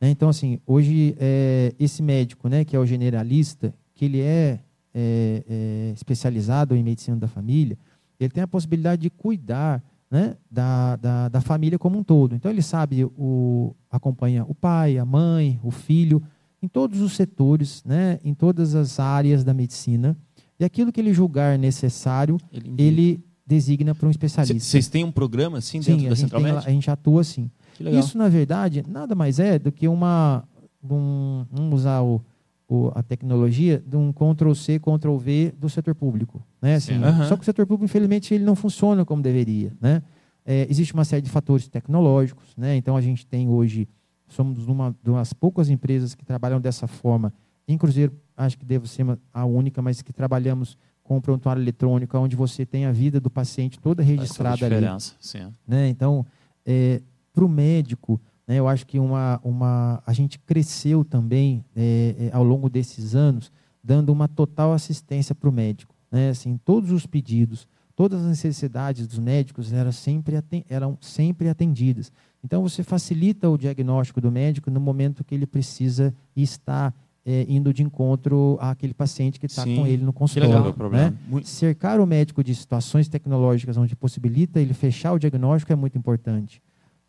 Né? Então, assim, hoje, é, esse médico, né, que é o generalista, que ele é, é especializado em medicina da família, ele tem a possibilidade de cuidar né, da, da, da, família como um todo. Então ele sabe, o, acompanha o pai, a mãe, o filho, em todos os setores, né, em todas as áreas da medicina. E aquilo que ele julgar necessário, ele, ele designa para um especialista. Vocês têm um programa assim dentro Sim, da Central tem, A gente atua assim. Isso, na verdade, nada mais é do que uma. Um, vamos usar o, o, a tecnologia de um Ctrl-C, Ctrl-V do setor público. Né? Assim, uhum. Só que o setor público, infelizmente, ele não funciona como deveria. Né? É, existe uma série de fatores tecnológicos. Né? Então, a gente tem hoje, somos uma das poucas empresas que trabalham dessa forma. Em Cruzeiro, acho que devo ser a única, mas que trabalhamos com o prontuário eletrônico, onde você tem a vida do paciente toda registrada ali. Sim. Né? Então, é, para o médico, né? Eu acho que uma, uma, a gente cresceu também é, é, ao longo desses anos, dando uma total assistência para o médico. Né? Assim, todos os pedidos, todas as necessidades dos médicos eram sempre, eram sempre atendidas. Então, você facilita o diagnóstico do médico no momento que ele precisa estar é, indo de encontro àquele paciente que está com ele no consultório. Né? Cercar o médico de situações tecnológicas onde possibilita ele fechar o diagnóstico é muito importante.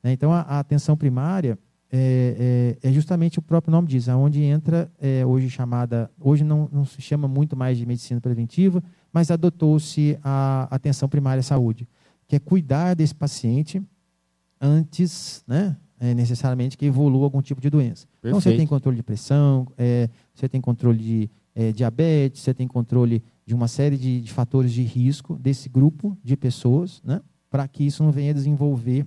Né? Então, a, atenção primária é, é, é, justamente o próprio nome diz, aonde entra é, hoje chamada, hoje não, não, se chama muito mais de medicina preventiva, mas adotou-se a atenção primária à saúde, que é cuidar desse paciente antes, né, é, necessariamente que evolua algum tipo de doença. Perfeito. Então você tem controle de pressão, é, você tem controle de diabetes, você tem controle de uma série de, de fatores de risco desse grupo de pessoas, né, para que isso não venha desenvolver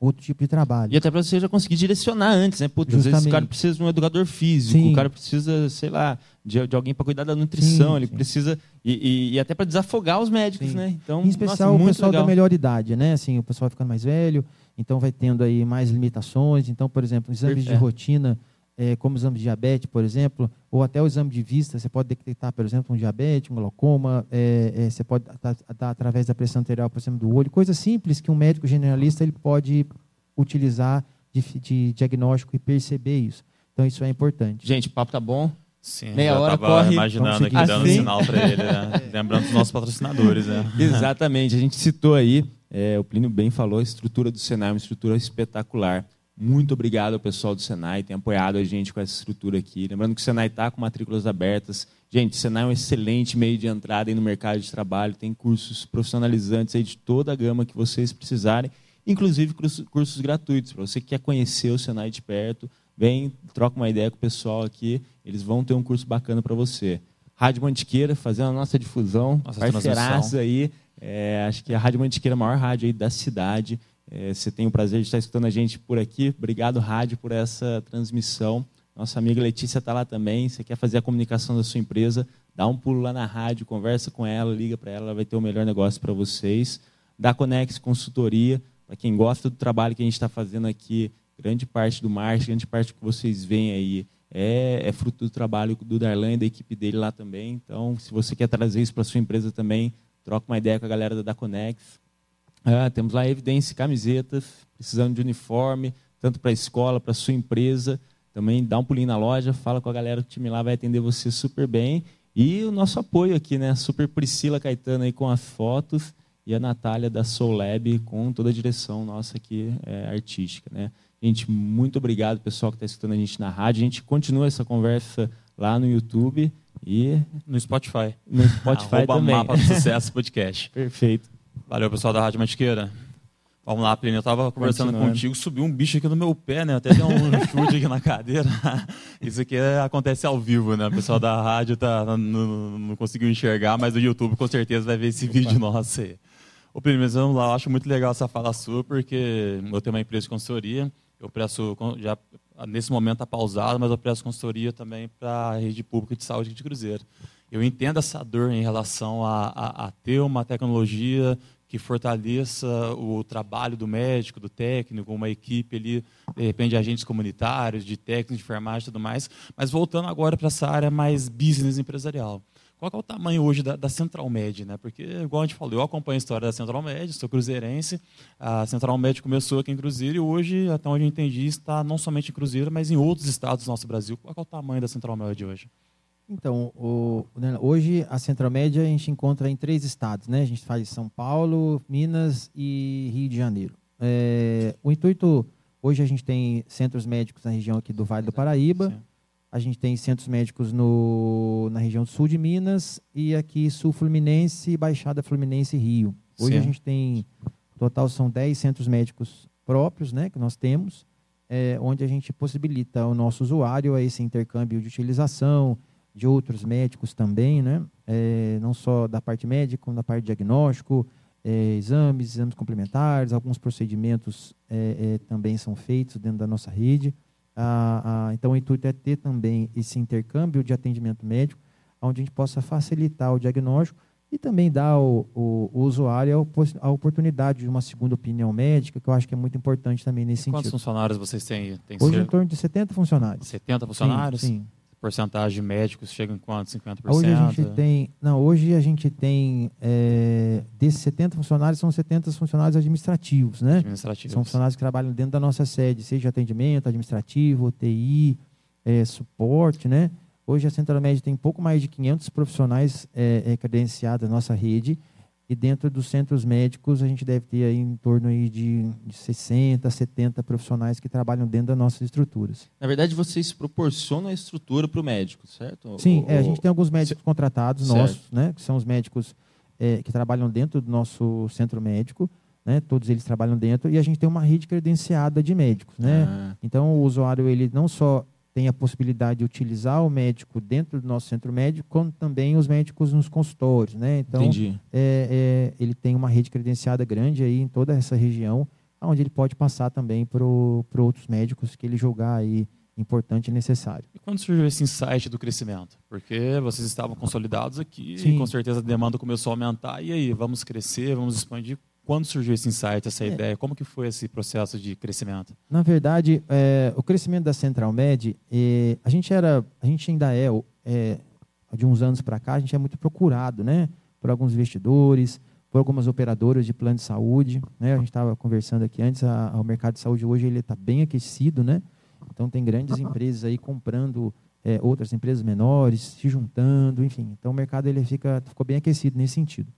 outro tipo de trabalho. E até para você já conseguir direcionar antes, né? Putz, às vezes o cara precisa de um educador físico, sim. o cara precisa, sei lá, de, de alguém para cuidar da nutrição, sim, ele sim. precisa e, e, e, até para desafogar os médicos, né? Então, em especial nossa, o pessoal legal. da melhor idade, né? Assim, o pessoal vai ficando mais velho, então vai tendo aí mais limitações. Então, por exemplo, exames de rotina, é, como o exame de diabetes, por exemplo, ou até o exame de vista, você pode detectar, por exemplo, um diabetes, um glaucoma, é, é, você pode dar através da pressão arterial por cima do olho, coisas simples que um médico generalista ele pode utilizar de, de diagnóstico e perceber isso. Então, isso é importante. Gente, o papo tá bom. Sim, Meia hora corre. imaginando aqui, dando assim? sinal para ele, né? Lembrando dos nossos patrocinadores, né? Exatamente. A gente citou aí, é, o Plínio bem falou, a estrutura do Senai é uma estrutura espetacular. Muito obrigado ao pessoal do Senai, tem apoiado a gente com essa estrutura aqui. Lembrando que o Senai está com matrículas abertas. Gente, o Senai é um excelente meio de entrada no mercado de trabalho, tem cursos profissionalizantes aí de toda a gama que vocês precisarem, inclusive cursos, gratuitos. Para você que quer conhecer o Senai de perto, vem, troca uma ideia com o pessoal aqui, eles vão ter um curso bacana para você. Rádio Mantiqueira, fazendo a nossa difusão, nossa parceiraço aí. É, acho que a Rádio Mantiqueira é a maior rádio aí da cidade. É, você tem o prazer de estar escutando a gente por aqui. Obrigado, rádio, por essa transmissão. Nossa amiga Letícia está lá também. Você quer fazer a comunicação da sua empresa? Dá um pulo lá na rádio, conversa com ela, liga para ela, ela vai ter o melhor negócio para vocês. Da Conex Consultoria, para quem gosta do trabalho que a gente está fazendo aqui, grande parte do marketing, grande parte que vocês veem aí é, é, fruto do trabalho do Darlan e da equipe dele lá também. Então, se você quer trazer isso para sua empresa também, troca uma ideia com a galera da Daconex. Ah, temos lá evidência, camisetas, precisando de uniforme, tanto para a escola, para a sua empresa. Também dá um pulinho na loja, fala com a galera, o time lá vai atender você super bem. E o nosso apoio aqui, né? Super Priscila Caetano aí com as fotos e a Natália da Soul Lab com toda a direção nossa aqui é, artística, né? Gente, muito obrigado, pessoal que está escutando a gente na rádio. A gente continua essa conversa lá no YouTube e no Spotify. No Spotify também. Mapa do Sucesso Podcast. Perfeito. Valeu, pessoal da Rádio Mantiqueira. Vamos lá, Plínio. Eu estava conversando contigo, subiu um bicho aqui no meu pé, né? Até deu um chute aqui na cadeira. Isso aqui é, acontece ao vivo, né? O pessoal da rádio tá, não, não conseguiu enxergar, mas o YouTube com certeza vai ver esse Opa. vídeo nosso aí. Ô, Plínio, mas vamos lá. Eu acho muito legal essa fala sua, porque eu tenho uma empresa de consultoria eu presto, já nesse momento está pausado, mas eu presto consultoria também para a rede pública de saúde de Cruzeiro. Eu entendo essa dor em relação a, a, a, ter uma tecnologia que fortaleça o trabalho do médico, do técnico, uma equipe ali, de repente, de agentes comunitários, de técnicos de enfermagem e tudo mais. Mas voltando agora para essa área mais business empresarial qual é o tamanho hoje da, da, Central Med, né? Porque, igual a gente falou, eu acompanho a história da Central Med, sou cruzeirense. A Central Med começou aqui em Cruzeiro e hoje, até onde eu entendi, está não somente em Cruzeiro, mas em outros estados do nosso Brasil. Qual é o tamanho da Central Med hoje? Então, o, hoje a Central Média a gente encontra em três estados, né? A gente faz São Paulo, Minas e Rio de Janeiro. É, o intuito, hoje a gente tem centros médicos na região aqui do Vale do Paraíba, Sim. A gente tem centros médicos no, na região sul de Minas e aqui sul Fluminense, Baixada Fluminense e Rio. Hoje Sim. a gente tem, total são 10 centros médicos próprios né, que nós temos, é, onde a gente possibilita ao nosso usuário esse intercâmbio de utilização de outros médicos também, né, é, não só da parte médica, como da parte diagnóstico, é, exames, exames complementares, alguns procedimentos é, é, também são feitos dentro da nossa rede. Ah, ah, então, o intuito é ter também esse intercâmbio de atendimento médico, onde a gente possa facilitar o diagnóstico e também dar ao, ao, ao usuário a, oportunidade de uma segunda opinião médica, que eu acho que é muito importante também nesse Quantos sentido. Quantos funcionários vocês têm? Hoje, ser... em torno de 70 funcionários. 70 funcionários? Sim. sim porcentagem de médicos chega em quanto? 50%? Hoje a gente tem, não, hoje a gente tem é, desses 70 funcionários são 70 funcionários administrativos, né? Administrativos. São funcionários que trabalham dentro da nossa sede, seja atendimento administrativo, TI, é, suporte, né? Hoje a Central Média tem pouco mais de 500 profissionais é, é, credenciados na nossa rede e dentro dos centros médicos, a gente deve ter aí em torno aí de, de 60, 70 profissionais que trabalham dentro das nossas estruturas. Na verdade, vocês proporcionam a estrutura para o médico, certo? Sim, é, a gente tem alguns médicos contratados certo. nossos, né, que são os médicos é, que trabalham dentro do nosso centro médico. Né, todos eles trabalham dentro e a gente tem uma rede credenciada de médicos, né? Ah. Então o usuário ele não só tem a possibilidade de utilizar o médico dentro do nosso centro médico, como também os médicos nos consultórios, né? Então, é, é, ele tem uma rede credenciada grande aí em toda essa região, onde ele pode passar também para outros médicos que ele julgar aí importante e necessário. E quando surgiu esse insight do crescimento? Porque vocês estavam consolidados aqui, Sim. e com certeza a demanda começou a aumentar, e aí, vamos crescer, vamos expandir. Quando surgiu esse insight, essa é. ideia? Como que foi esse processo de crescimento? Na verdade, é, o crescimento da Central Med, é, a gente era, a gente ainda é, é de uns anos para cá, a gente é muito procurado, né, por alguns investidores, por algumas operadoras de plano de saúde, né? A gente estava conversando aqui antes, a, a, o mercado de saúde hoje ele está bem aquecido, né? Então tem grandes empresas aí comprando é, outras empresas menores, se juntando, enfim. Então o mercado ele fica ficou bem aquecido nesse sentido.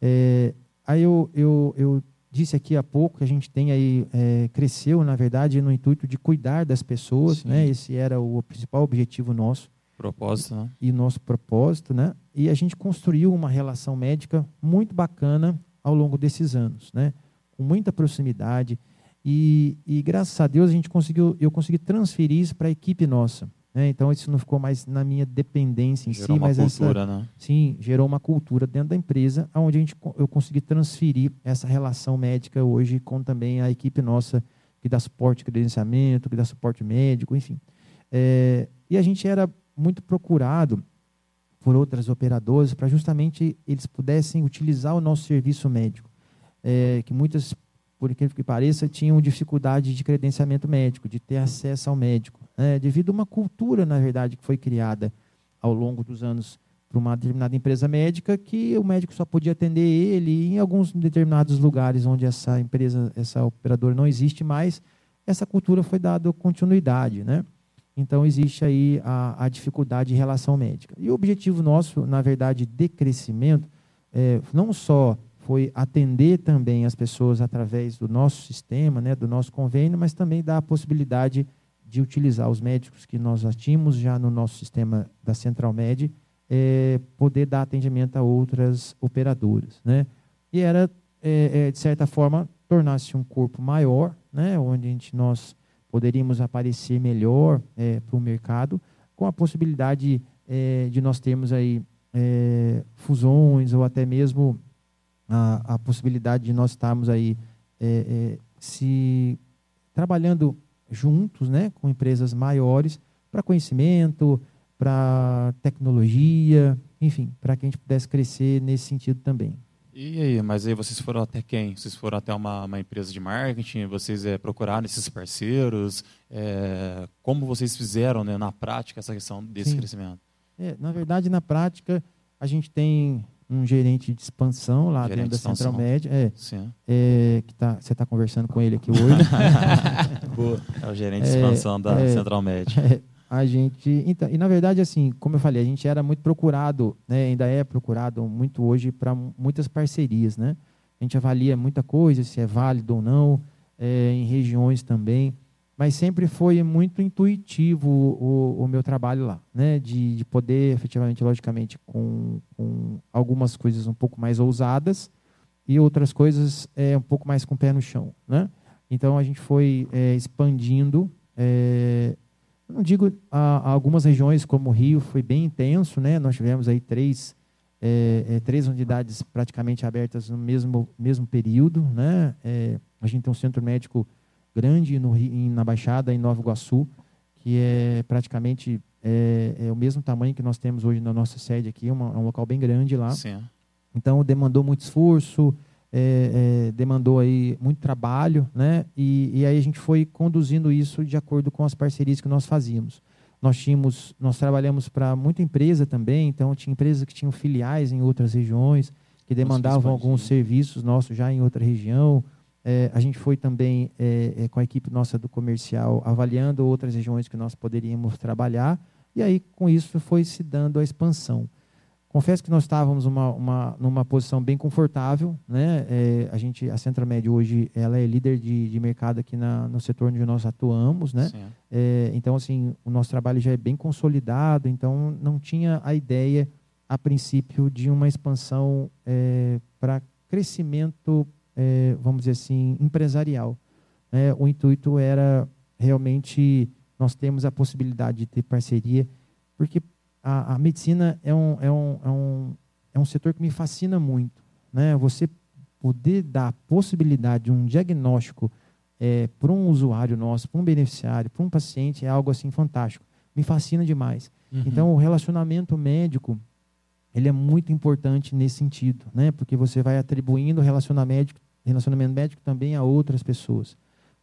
É, Aí eu, eu, eu disse aqui há pouco que a gente tem aí, é, cresceu, na verdade, no intuito de cuidar das pessoas, né? Esse era o principal objetivo nosso. Propósito, né? E nosso propósito, né? E a gente construiu uma relação médica muito bacana ao longo desses anos, né? Com muita proximidade. E, e graças a Deus a gente conseguiu, eu consegui transferir isso para a equipe nossa. Né? Então isso não ficou mais na minha dependência em gerou si, mas cultura, essa, né? sim, gerou uma cultura dentro da empresa, onde a gente, eu consegui transferir essa relação médica hoje com também a equipe nossa que dá suporte credenciamento, que dá suporte médico, enfim. É, e a gente era muito procurado por outras operadoras para justamente eles pudessem utilizar o nosso serviço médico, é, que muitas, por incrível que pareça, tinham dificuldade de credenciamento médico, de ter acesso ao médico, né, devido a uma cultura, na verdade, que foi criada ao longo dos anos para uma determinada empresa médica que o médico só podia atender ele em alguns determinados lugares onde essa empresa, essa operadora não existe mais, essa cultura foi dada continuidade, né? Então, existe aí a, a, dificuldade em relação médica. E o objetivo nosso, na verdade, de crescimento, é, não só foi atender também as pessoas através do nosso sistema, né, do nosso convênio, mas também dar a possibilidade de utilizar os médicos que nós já tínhamos já no nosso sistema da Central Med, é, poder dar atendimento a outras operadoras. Né? E era, é, é de certa forma, tornar-se um corpo maior, né, onde gente, nós poderíamos aparecer melhor é, para o mercado, com a possibilidade é, de nós termos aí é, fusões ou até mesmo a, a, possibilidade de nós estarmos aí se trabalhando juntos, né, com empresas maiores para conhecimento, para tecnologia, enfim, para que a gente pudesse crescer nesse sentido também. E aí, mas aí vocês foram até quem? Vocês foram até uma, uma empresa de marketing? Vocês é, procuraram esses parceiros? É, como vocês fizeram né, na prática essa questão desse Sim. crescimento? É, na verdade, na prática, a gente tem um gerente de expansão lá gerente dentro da Central Média. É, é, que tá, você está conversando com ele aqui hoje. Boa. É o gerente de expansão da é, Central Média. É, a gente. Então, e na verdade, assim, como eu falei, a gente era muito procurado, né, ainda é procurado muito hoje para muitas parcerias. Né? A gente avalia muita coisa, se é válido ou não, é, em regiões também. Mas sempre foi muito intuitivo o, o meu trabalho lá, né? de, de poder, efetivamente, logicamente, com, com algumas coisas um pouco mais ousadas e outras coisas é, um pouco mais com o pé no chão. Né? Então, a gente foi é, expandindo é, não digo a, a algumas regiões como o Rio foi bem intenso, né? Nós tivemos aí três é, três unidades praticamente abertas no mesmo mesmo período, né? A gente tem um centro médico grande no Rio, na Baixada em Nova Iguaçu, que é praticamente é, é, o mesmo tamanho que nós temos hoje na nossa sede aqui, uma, é um local bem grande lá. Sim. Então demandou muito esforço, é, é, demandou aí muito trabalho, né? E, e, aí a gente foi conduzindo isso de acordo com as parcerias que nós fazíamos. Nós tínhamos, nós trabalhamos para muita empresa também, então tinha empresas que tinham filiais em outras regiões que demandavam alguns serviços nossos já em outra região. É, a gente foi também é, é, com a equipe nossa do comercial avaliando outras regiões que nós poderíamos trabalhar e aí com isso foi se dando a expansão. Confesso que nós estávamos uma, uma, numa posição bem confortável, né? É, a gente, a Centro Médio hoje, ela é líder de, de mercado aqui na, no setor onde nós atuamos, né? É, então, assim, o nosso trabalho já é bem consolidado, então não tinha a ideia, a princípio, de uma expansão é, para crescimento, vamos dizer assim, empresarial. Né? O intuito era realmente nós temos a possibilidade de ter parceria, porque a, a medicina é um, é, um, é, um, é um setor que me fascina muito. Né? Você poder dar a possibilidade de um diagnóstico é, para um usuário nosso, para um beneficiário, para um paciente, é algo assim fantástico. Me fascina demais. Uhum. Então, o relacionamento médico ele é muito importante nesse sentido, né? porque você vai atribuindo relacionamento médico, relacionamento médico também a outras pessoas.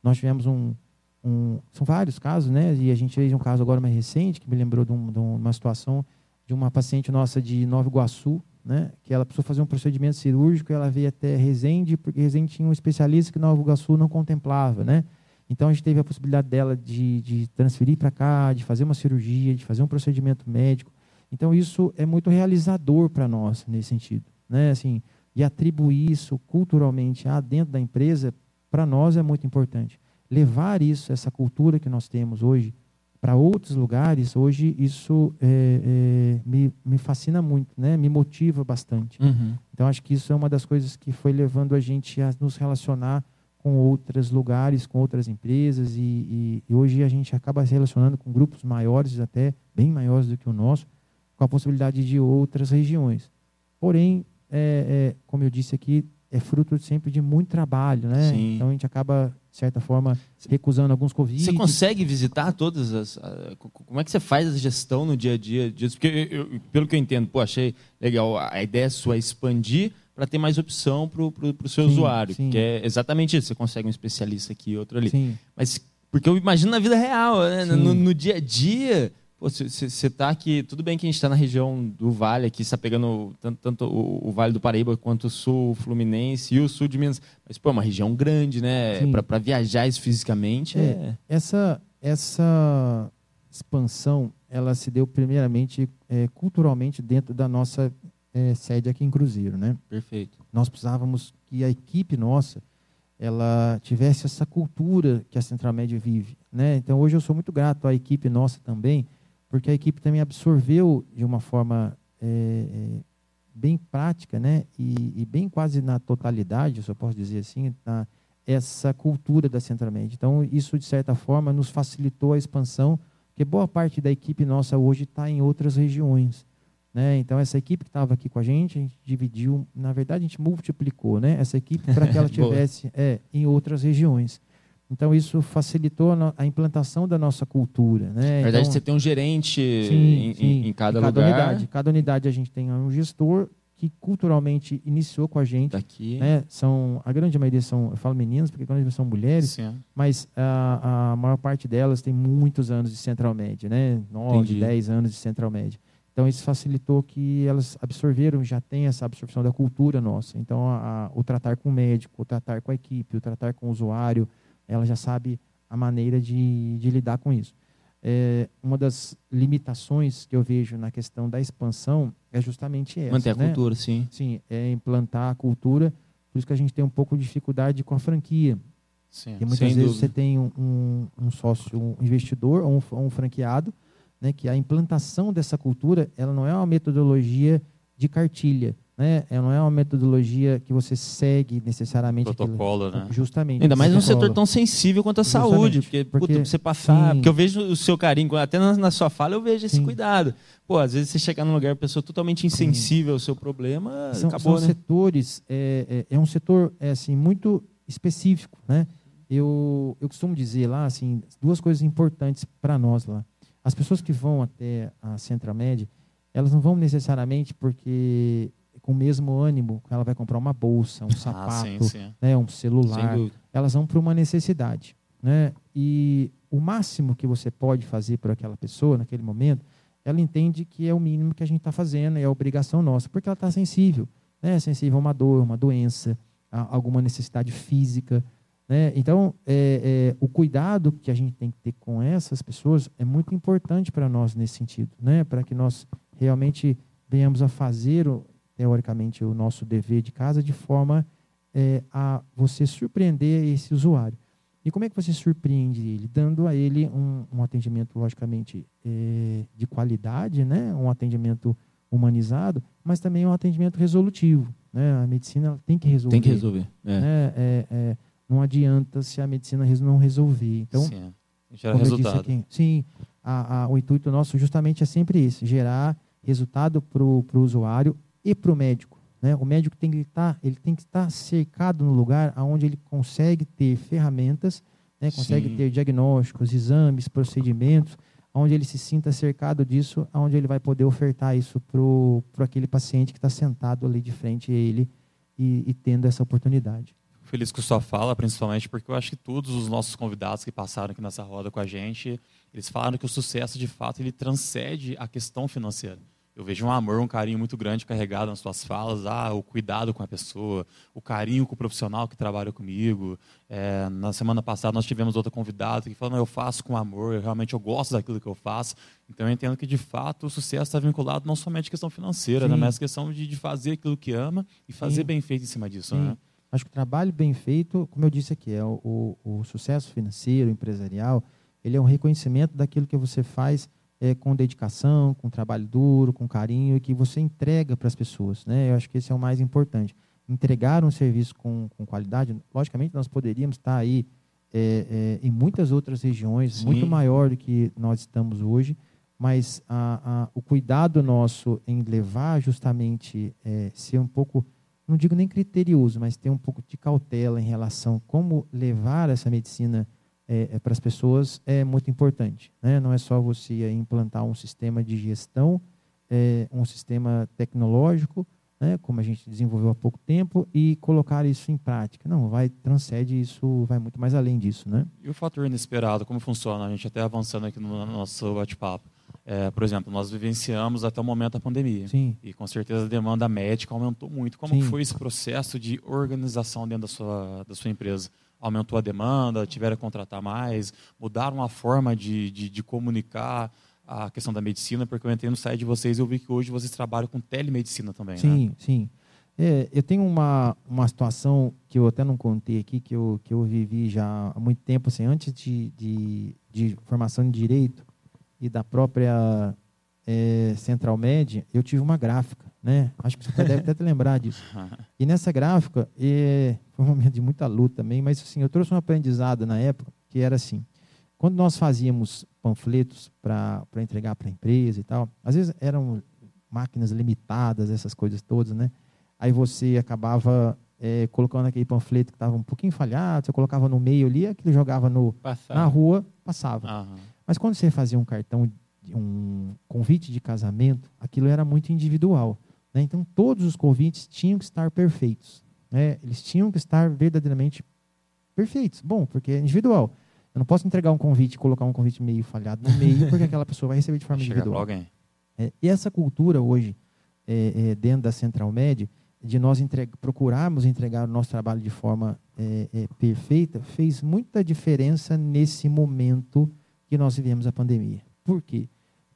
Nós tivemos um, um, são vários casos, né? E a gente fez um caso agora mais recente que me lembrou de, um, de uma situação de uma paciente nossa de Nova Iguaçu, né? Que ela precisou fazer um procedimento cirúrgico, ela veio até Resende, porque Resende tinha um especialista que Nova Iguaçu não contemplava, né? Então a gente teve a possibilidade dela de, de transferir para cá, de fazer uma cirurgia, de fazer um procedimento médico. Então isso é muito realizador para nós nesse sentido, né? Assim, e atribuir isso culturalmente a dentro da empresa para nós é muito importante levar isso, essa cultura que nós temos hoje, para outros lugares, hoje isso é, é, me, me fascina muito, né? me motiva bastante. Uhum. Então, acho que isso é uma das coisas que foi levando a gente a nos relacionar com outros lugares, com outras empresas, e, e, e hoje a gente acaba se relacionando com grupos maiores, até bem maiores do que o nosso, com a possibilidade de outras regiões. Porém, é, é, como eu disse aqui, é fruto sempre de muito trabalho, né? Sim. Então a gente acaba, de certa forma, recusando alguns convites. Você consegue visitar todas as. a- co- como é que você faz a gestão no dia a dia disso? Porque, eu- pelo que eu entendo, pô, achei legal. A ideia sua é expandir para ter mais opção para o seu Sim, usuário. sim. Que é exatamente isso. Você consegue um especialista aqui, outro ali. Sim, Mas porque eu imagino na vida real, né? No, no dia a dia. Você está aqui, tudo bem que a gente está na região do Vale, aqui está pegando tanto, tanto o, o Vale do Paraíba quanto o Sul Fluminense e o Sul de Minas. Mas, pô, é uma região grande, né? Para viajar isso fisicamente é. É. essa, essa expansão, ela se deu primeiramente é, culturalmente dentro da nossa é, sede aqui em Cruzeiro, né? perfeito. nós precisávamos que a equipe nossa ela tivesse essa cultura que a Central Média vive, né? Então hoje eu sou muito grato à equipe nossa também, porque a equipe também absorveu de uma forma é, é, bem prática, né? E, e bem quase na totalidade, se eu posso dizer assim, na, essa cultura da Central Média. Então isso de certa forma nos facilitou a expansão, porque boa parte da equipe nossa hoje está em outras regiões. Né? Então, essa equipe que estava aqui com a gente, a gente dividiu, na verdade, a gente multiplicou né? essa equipe para que ela tivesse é, em outras regiões. Então, isso facilitou a, implantação da nossa cultura. Né? Na verdade, então, você tem um gerente sim, em, sim, em- em cada lugar. unidade. Cada unidade a gente tem um gestor que culturalmente iniciou com a gente. Daqui. Né? São, a grande maioria são, eu falo meninas, porque maioria são mulheres, Sim. mas a, a maior parte delas tem muitos anos de Central Média, né? 9, Entendi. 10 anos de Central Média. Então, isso facilitou que elas absorveram, já tem essa absorção da cultura nossa. Então, a- o tratar com o médico, o tratar com a equipe, o tratar com o usuário, ela já sabe a maneira de, de lidar com isso. É, uma das limitações que eu vejo na questão da expansão é justamente essa. Manter a né? cultura, sim. Sim, é implantar a cultura. Por isso que a gente tem um pouco de dificuldade com a franquia. Sim. Porque muitas vezes dúvida. você tem um, um, um sócio, um investidor ou um, um franqueado, né, que a implantação dessa cultura ela não é uma metodologia de cartilha, né? Ela não é uma metodologia que você segue necessariamente. aquilo. Protocolo, né? Justamente. Ainda mais num setor tão sensível quanto a Justamente, saúde, porque, porque- puta, você passar, sim. porque eu vejo o seu carinho, até na, na sua fala eu vejo esse Sim. cuidado. Pô, às vezes você chegar num lugar, a pessoa totalmente insensível ao seu problema, são, acabou, são né? setores, é, é, é um setor é, assim, muito específico. Né? Eu, eu costumo dizer lá assim, duas coisas importantes para nós lá. As pessoas que vão até a Central Média, elas não vão necessariamente porque com o mesmo ânimo ela vai comprar uma bolsa, um Ah, sapato, sim, sim. né, um celular. Elas vão para uma necessidade. Né? E o máximo que você pode fazer por aquela pessoa naquele momento, ela entende que é o mínimo que a gente está fazendo, é a obrigação nossa, porque ela está sensível. Né? Sensível a uma dor, uma doença, a alguma necessidade física. Né? Então, é, é, o cuidado que a gente tem que ter com essas pessoas é muito importante para nós nesse sentido, né? para que nós realmente venhamos a fazer, o- teoricamente, o nosso dever de casa de forma é, a você surpreender esse usuário. E como é que você surpreende ele? Dando a ele um, um atendimento, logicamente, é, de qualidade, né? um atendimento humanizado, mas também um atendimento resolutivo. Né? A medicina tem que resolver. Tem que resolver. É. né? É, é, não adianta se a medicina não resolver. Então, sim. Gera eu disse resultado. aqui, sim, a- a- o intuito nosso justamente é sempre esse, gerar resultado para o usuário e para o médico. Né? O médico tem que estar, ele tem que estar cercado no lugar onde ele consegue ter ferramentas, né? consegue Sim. ter diagnósticos, exames, procedimentos, onde ele se sinta cercado disso, onde ele vai poder ofertar isso para aquele paciente que está sentado ali de frente a ele e, e tendo essa oportunidade. Feliz com sua fala, principalmente porque eu acho que todos os nossos convidados que passaram aqui nessa roda com a gente, eles falaram que o sucesso, de fato, ele transcende a questão financeira. Eu vejo um amor, um carinho muito grande carregado nas suas falas, ah, o cuidado com a pessoa, o carinho com o profissional que trabalha comigo. É, na semana passada nós tivemos outra convidada que falou, não, eu faço com amor, eu realmente eu gosto daquilo que eu faço. Então eu entendo que, de fato, o sucesso está vinculado não somente à questão financeira, né, mas à questão de, de fazer aquilo que ama e fazer Sim. bem feito em cima disso. Sim. Né? Acho que o trabalho bem feito, como eu disse aqui, é o, o, o sucesso financeiro, empresarial, ele é um reconhecimento daquilo que você faz é, com dedicação, com trabalho duro, com carinho e que você entrega para as pessoas. Né? Eu acho que esse é o mais importante. Entregar um serviço com, com qualidade, logicamente nós poderíamos estar aí é, é, em muitas outras regiões, Sim. muito maior do que nós estamos hoje, mas a, a, o cuidado nosso em levar justamente, é, ser um pouco, não digo nem criterioso, mas ter um pouco de cautela em relação a como levar essa medicina é, é, para as pessoas é muito importante. Né? Não é só você implantar um sistema de gestão, é, um sistema tecnológico, né, como a gente desenvolveu há pouco tempo, e colocar isso em prática. Não, vai transcende isso, vai muito mais além disso. Né? E o fator inesperado, como funciona? A gente até avançando aqui no nosso bate-papo. É, por exemplo, nós vivenciamos até o momento da pandemia. Sim. E com certeza a demanda médica aumentou muito. Como Sim. foi esse processo de organização dentro da sua, da sua empresa? Aumentou a demanda? Tiveram que contratar mais? Mudaram a forma de, de, de comunicar a questão da medicina? Porque eu entrei no site de vocês e eu vi que hoje vocês trabalham com telemedicina também, Sim, né? sim. É, eu tenho uma, uma situação que eu até não contei aqui, que eu, que eu vivi já há muito tempo, assim, antes de, de, de formação de direito e da própria é, Central Med, eu tive uma gráfica, né? Acho que você deve até te lembrar disso. E nessa gráfica, é, foi um momento de muita luta também, mas assim, eu trouxe um aprendizado na época, que era assim, quando nós fazíamos panfletos para entregar para a empresa e tal, às vezes eram máquinas limitadas, essas coisas todas, né? Aí você acabava é, colocando aquele panfleto que estava um pouquinho falhado, você colocava no meio ali, aquilo jogava no, na rua, passava. Mas quando você fazia um cartão, um convite de casamento, aquilo era muito individual. Né? Então, todos os convites tinham que estar perfeitos. Né? Eles tinham que estar verdadeiramente perfeitos. Bom, porque é individual. Eu não posso entregar um convite e colocar um convite meio falhado no meio, porque aquela pessoa vai receber de forma Chega individual. alguém. É, e essa cultura hoje, é, é, dentro da Central Med, de nós procurarmos entregar o nosso trabalho de forma é, é, perfeita, fez muita diferença nesse momento que nós vivemos a pandemia. Por quê?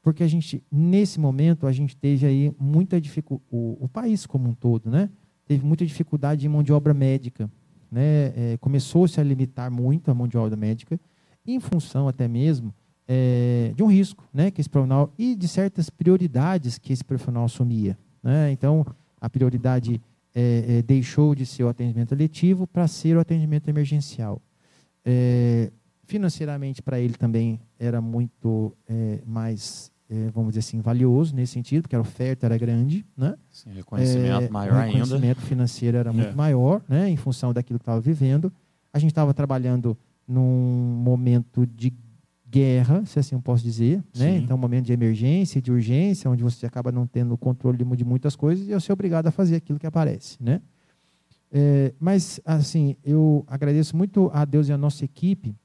Porque a gente, nesse momento, a gente teve aí muita dificuldade, o, o país como um todo, né? Teve muita dificuldade em mão de obra médica, né? É, Começou-se a limitar muito a mão de obra médica, em função até mesmo é, de um risco, né, que esse profissional e de certas prioridades que esse profissional assumia, né? Então, a prioridade é, é, deixou de ser o atendimento letivo para ser o atendimento emergencial. É, financeiramente, para ele também era muito é, mais, vamos dizer assim, valioso nesse sentido, porque a oferta era grande, né? Sim, reconhecimento É, maior o ainda. reconhecimento financeiro era muito É. maior, né, em função daquilo que estava vivendo. A gente estava trabalhando num momento de guerra, se assim eu posso dizer, né? Sim. Então, um momento de emergência, de urgência, onde você acaba não tendo o controle de mu- de muitas coisas e é obrigado a fazer aquilo que aparece, né? É, mas, assim, eu agradeço muito a Deus e a nossa equipe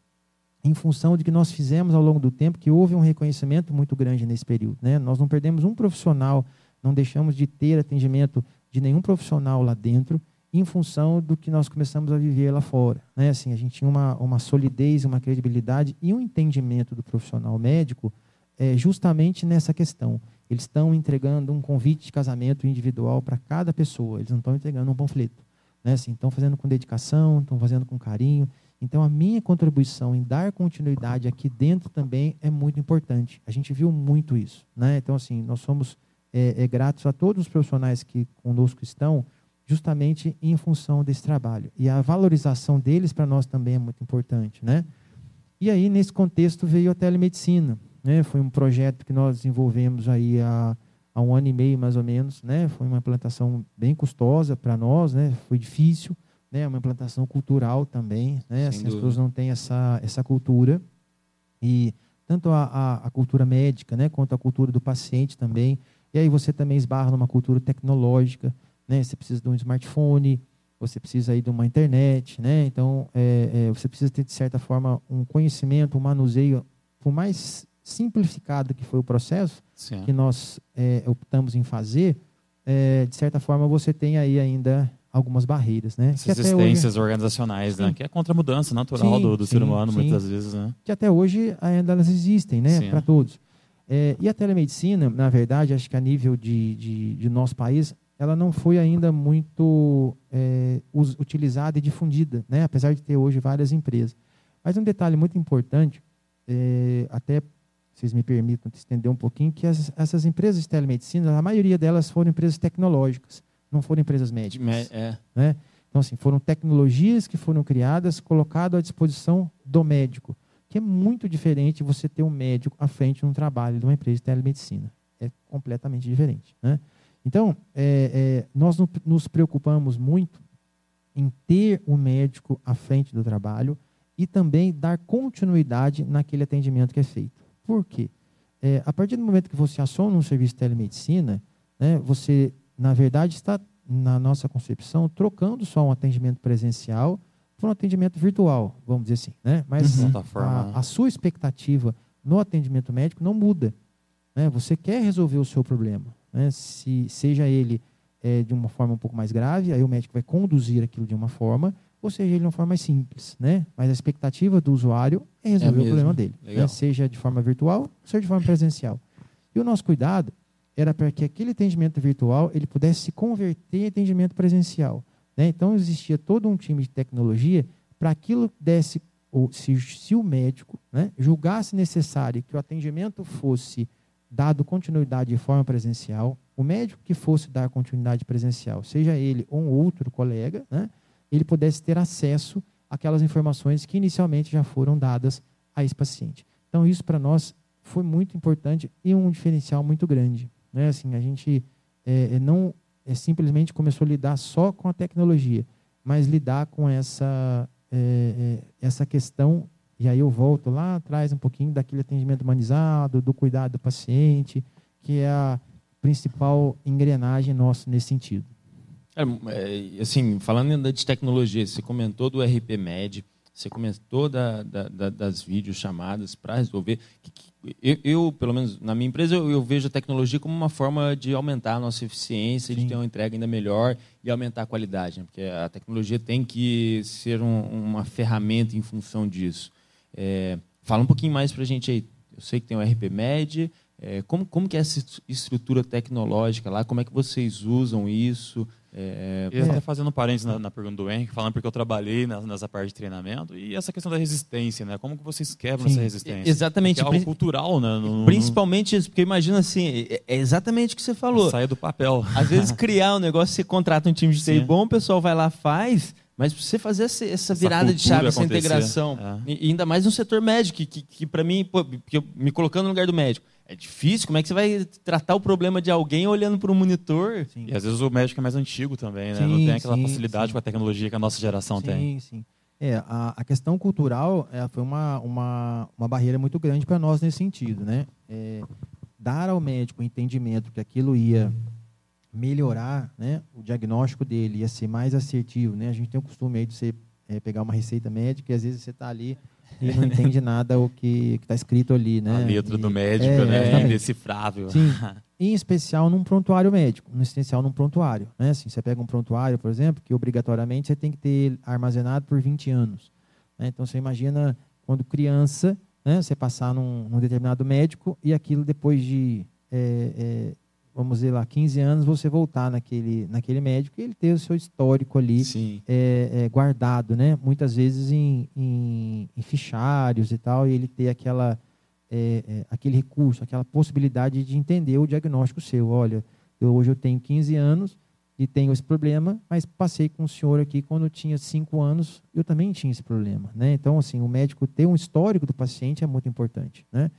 em função de que nós fizemos ao longo do tempo, que houve um reconhecimento muito grande nesse período. Né? Nós não perdemos um profissional, não deixamos de ter atendimento de nenhum profissional lá dentro, em função do que nós começamos a viver lá fora. Né? Assim, a gente tinha uma, uma solidez, uma credibilidade e um entendimento do profissional médico é, justamente nessa questão. Eles estão entregando um convite de casamento individual para cada pessoa, eles não estão entregando um panfleto. Né? Assim, estão fazendo com dedicação, estão fazendo com carinho. Então, a minha contribuição em dar continuidade aqui dentro também é muito importante. A gente viu muito isso. Né? Então, assim, nós somos é, é, gratos a todos os profissionais que conosco estão, justamente em função desse trabalho. E a valorização deles para nós também é muito importante. Né? E aí, nesse contexto, veio a telemedicina. Né? Foi um projeto que nós desenvolvemos aí há, há um ano e meio, mais ou menos. Né? Foi uma implantação bem custosa para nós, né? foi difícil né, uma implantação cultural também, né, assim, as pessoas não têm essa, essa cultura. E tanto a, a, a cultura médica, né, quanto a cultura do paciente também, e aí você também esbarra numa cultura tecnológica, né, você precisa de um smartphone, você precisa aí de uma internet, né, então é, é, você precisa ter de certa forma um conhecimento, um manuseio, por mais simplificado que foi o processo, Sim. que nós é, optamos em fazer, é, de certa forma você tem aí ainda algumas barreiras, né? Essas até, hoje, existências organizacionais, né? Sim. Que é contra a mudança natural Sim, do, do ser sim, humano, sim. muitas vezes, né? que até hoje ainda elas existem, né? Para todos. É, e a telemedicina, na verdade, acho que a nível de, de, de nosso país, ela não foi ainda muito é, us- utilizada e difundida, né? Apesar de ter hoje várias empresas. Mas um detalhe muito importante, é, até vocês me permitam estender um pouquinho, que essas, essas empresas de telemedicina, a maioria delas foram empresas tecnológicas, não foram empresas médicas. É. né? Então, assim, foram tecnologias que foram criadas, colocado à disposição do médico, que é muito diferente você ter um médico à frente de um trabalho de uma empresa de telemedicina. É completamente diferente, né? Então, é, é, nós nos preocupamos muito em ter o médico à frente do trabalho e também dar continuidade naquele atendimento que é feito. Por quê? É, a partir do momento que você aciona um serviço de telemedicina, né, você, na verdade, está, na nossa concepção, trocando só um atendimento presencial por um atendimento virtual, vamos dizer assim. Né? Mas uhum. a, a, sua expectativa no atendimento médico não muda. Né? Você quer resolver o seu problema. Né? Se, seja ele é, de uma forma um pouco mais grave, aí o médico vai conduzir aquilo de uma forma, ou seja ele de uma forma mais simples. Né? Mas a expectativa do usuário é resolver é o problema dele. Né? Seja de forma virtual, seja de forma presencial. E o nosso cuidado era para que aquele atendimento virtual ele pudesse se converter em atendimento presencial. Né? Então, existia todo um time de tecnologia para aquilo desse, ou se, se o médico né, julgasse necessário que o atendimento fosse dado continuidade de forma presencial, o médico que fosse dar continuidade presencial, seja ele ou um outro colega, né, ele pudesse ter acesso àquelas informações que inicialmente já foram dadas a esse paciente. Então, isso para nós foi muito importante e um diferencial muito grande. Né? Assim, a gente é, não é, simplesmente começou a lidar só com a tecnologia, mas lidar com essa, é, é, essa questão, e aí eu volto lá atrás um pouquinho daquele atendimento humanizado, do cuidado do paciente, que é a principal engrenagem nossa nesse sentido. É, é assim, falando ainda de tecnologia, você comentou do RP Med, você comentou da, da, da, das videochamadas para resolver. Eu, eu, pelo menos na minha empresa, eu, eu, vejo a tecnologia como uma forma de aumentar a nossa eficiência, Sim. de ter uma entrega ainda melhor e aumentar a qualidade, né? porque a tecnologia tem que ser um, uma ferramenta em função disso. É, fala um pouquinho mais para a gente aí. Eu sei que tem o RP Med, é, como, como que é essa estrutura tecnológica lá? Como é que vocês usam isso? É, e até fazendo um parênteses na, na, pergunta do Henrique, falando porque eu trabalhei na, nessa parte de treinamento, e essa questão da resistência, né? Como que vocês quebram Sim, essa resistência? Exatamente. Porque é algo cultural, né? No, principalmente isso, porque imagina assim, é, é exatamente o que você falou. Sai do papel. Às vezes criar um negócio, você contrata um time de TI bom, o pessoal vai lá, faz, mas você fazer essa, essa virada essa de chave, essa integração, é. e, ainda mais no setor médico, que, que, que para mim, pô, me colocando no lugar do médico, é difícil. Como é que você vai tratar o problema de alguém olhando para um monitor? Sim. E às vezes o médico é mais antigo também, né? Sim, não tem aquela sim, facilidade com a tecnologia que a nossa geração sim, tem. Sim, sim. É, a, a questão cultural é, foi uma, uma, uma barreira muito grande para nós nesse sentido, né? É, dar ao médico o entendimento que aquilo ia melhorar, né? O diagnóstico dele ia ser mais assertivo, né? A gente tem o costume aí de você é, pegar uma receita médica e às vezes você está ali e não entende nada o que está escrito ali, né? A letra e, do médico, é, né? É indecifrável. Sim. em especial num prontuário médico, no essencial num prontuário. Né? Assim, você pega um prontuário, por exemplo, que obrigatoriamente você tem que ter armazenado por 20 anos. Né? Então você imagina quando criança, né, você passar num, num determinado médico e aquilo depois de é, é, vamos dizer lá, 15 anos, você voltar naquele, naquele médico e ele ter o seu histórico ali é, é, guardado, né? Muitas vezes em, em, em, fichários e tal, e ele ter aquela, é, é aquele recurso, aquela possibilidade de entender o diagnóstico seu. Olha, eu, hoje eu tenho 15 anos e tenho esse problema, mas passei com o senhor aqui quando eu tinha 5 anos, eu também tinha esse problema, né? Então, assim, o médico ter um histórico do paciente é muito importante, né?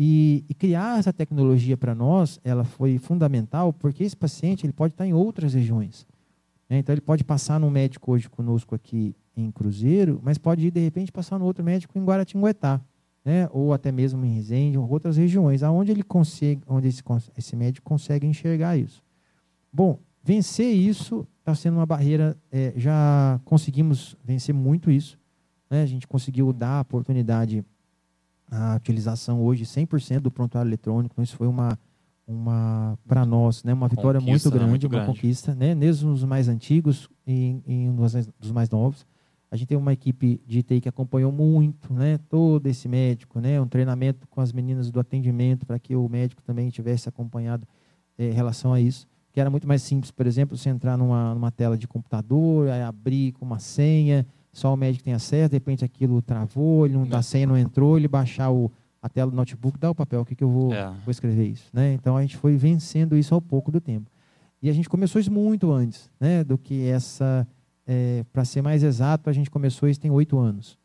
E, e criar essa tecnologia para nós, ela foi fundamental, porque esse paciente ele pode estar em outras regiões. Né? Então, ele pode passar no médico hoje conosco aqui em Cruzeiro, mas pode ir, de repente, passar no outro médico em Guaratinguetá, né? ou até mesmo em Resende, ou outras regiões, aonde ele consegue, onde esse, esse médico consegue enxergar isso. Bom, vencer isso está sendo uma barreira, é, já conseguimos vencer muito isso. Né? A gente conseguiu dar a oportunidade a utilização hoje 100% do prontuário eletrônico. Então, isso foi uma, uma para nós, né, uma vitória conquista, muito grande, né? muito uma grande. conquista, né? Mesmo os mais antigos e um dos mais novos. A gente tem uma equipe de TI que acompanhou muito, né, todo esse médico, né, um treinamento com as meninas do atendimento para que o médico também tivesse acompanhado é, em relação a isso. Que era muito mais simples, por exemplo, você entrar numa, numa tela de computador, abrir com uma senha, só o médico tem acesso, de repente aquilo travou, ele não dá senha, não entrou, ele baixar o, a tela do notebook, dá o papel, o que, que eu vou, é. vou escrever isso. Né? Então a gente foi vencendo isso ao pouco do tempo. E a gente começou isso muito antes né, do que essa. É, Para ser mais exato, a gente começou isso tem oito anos.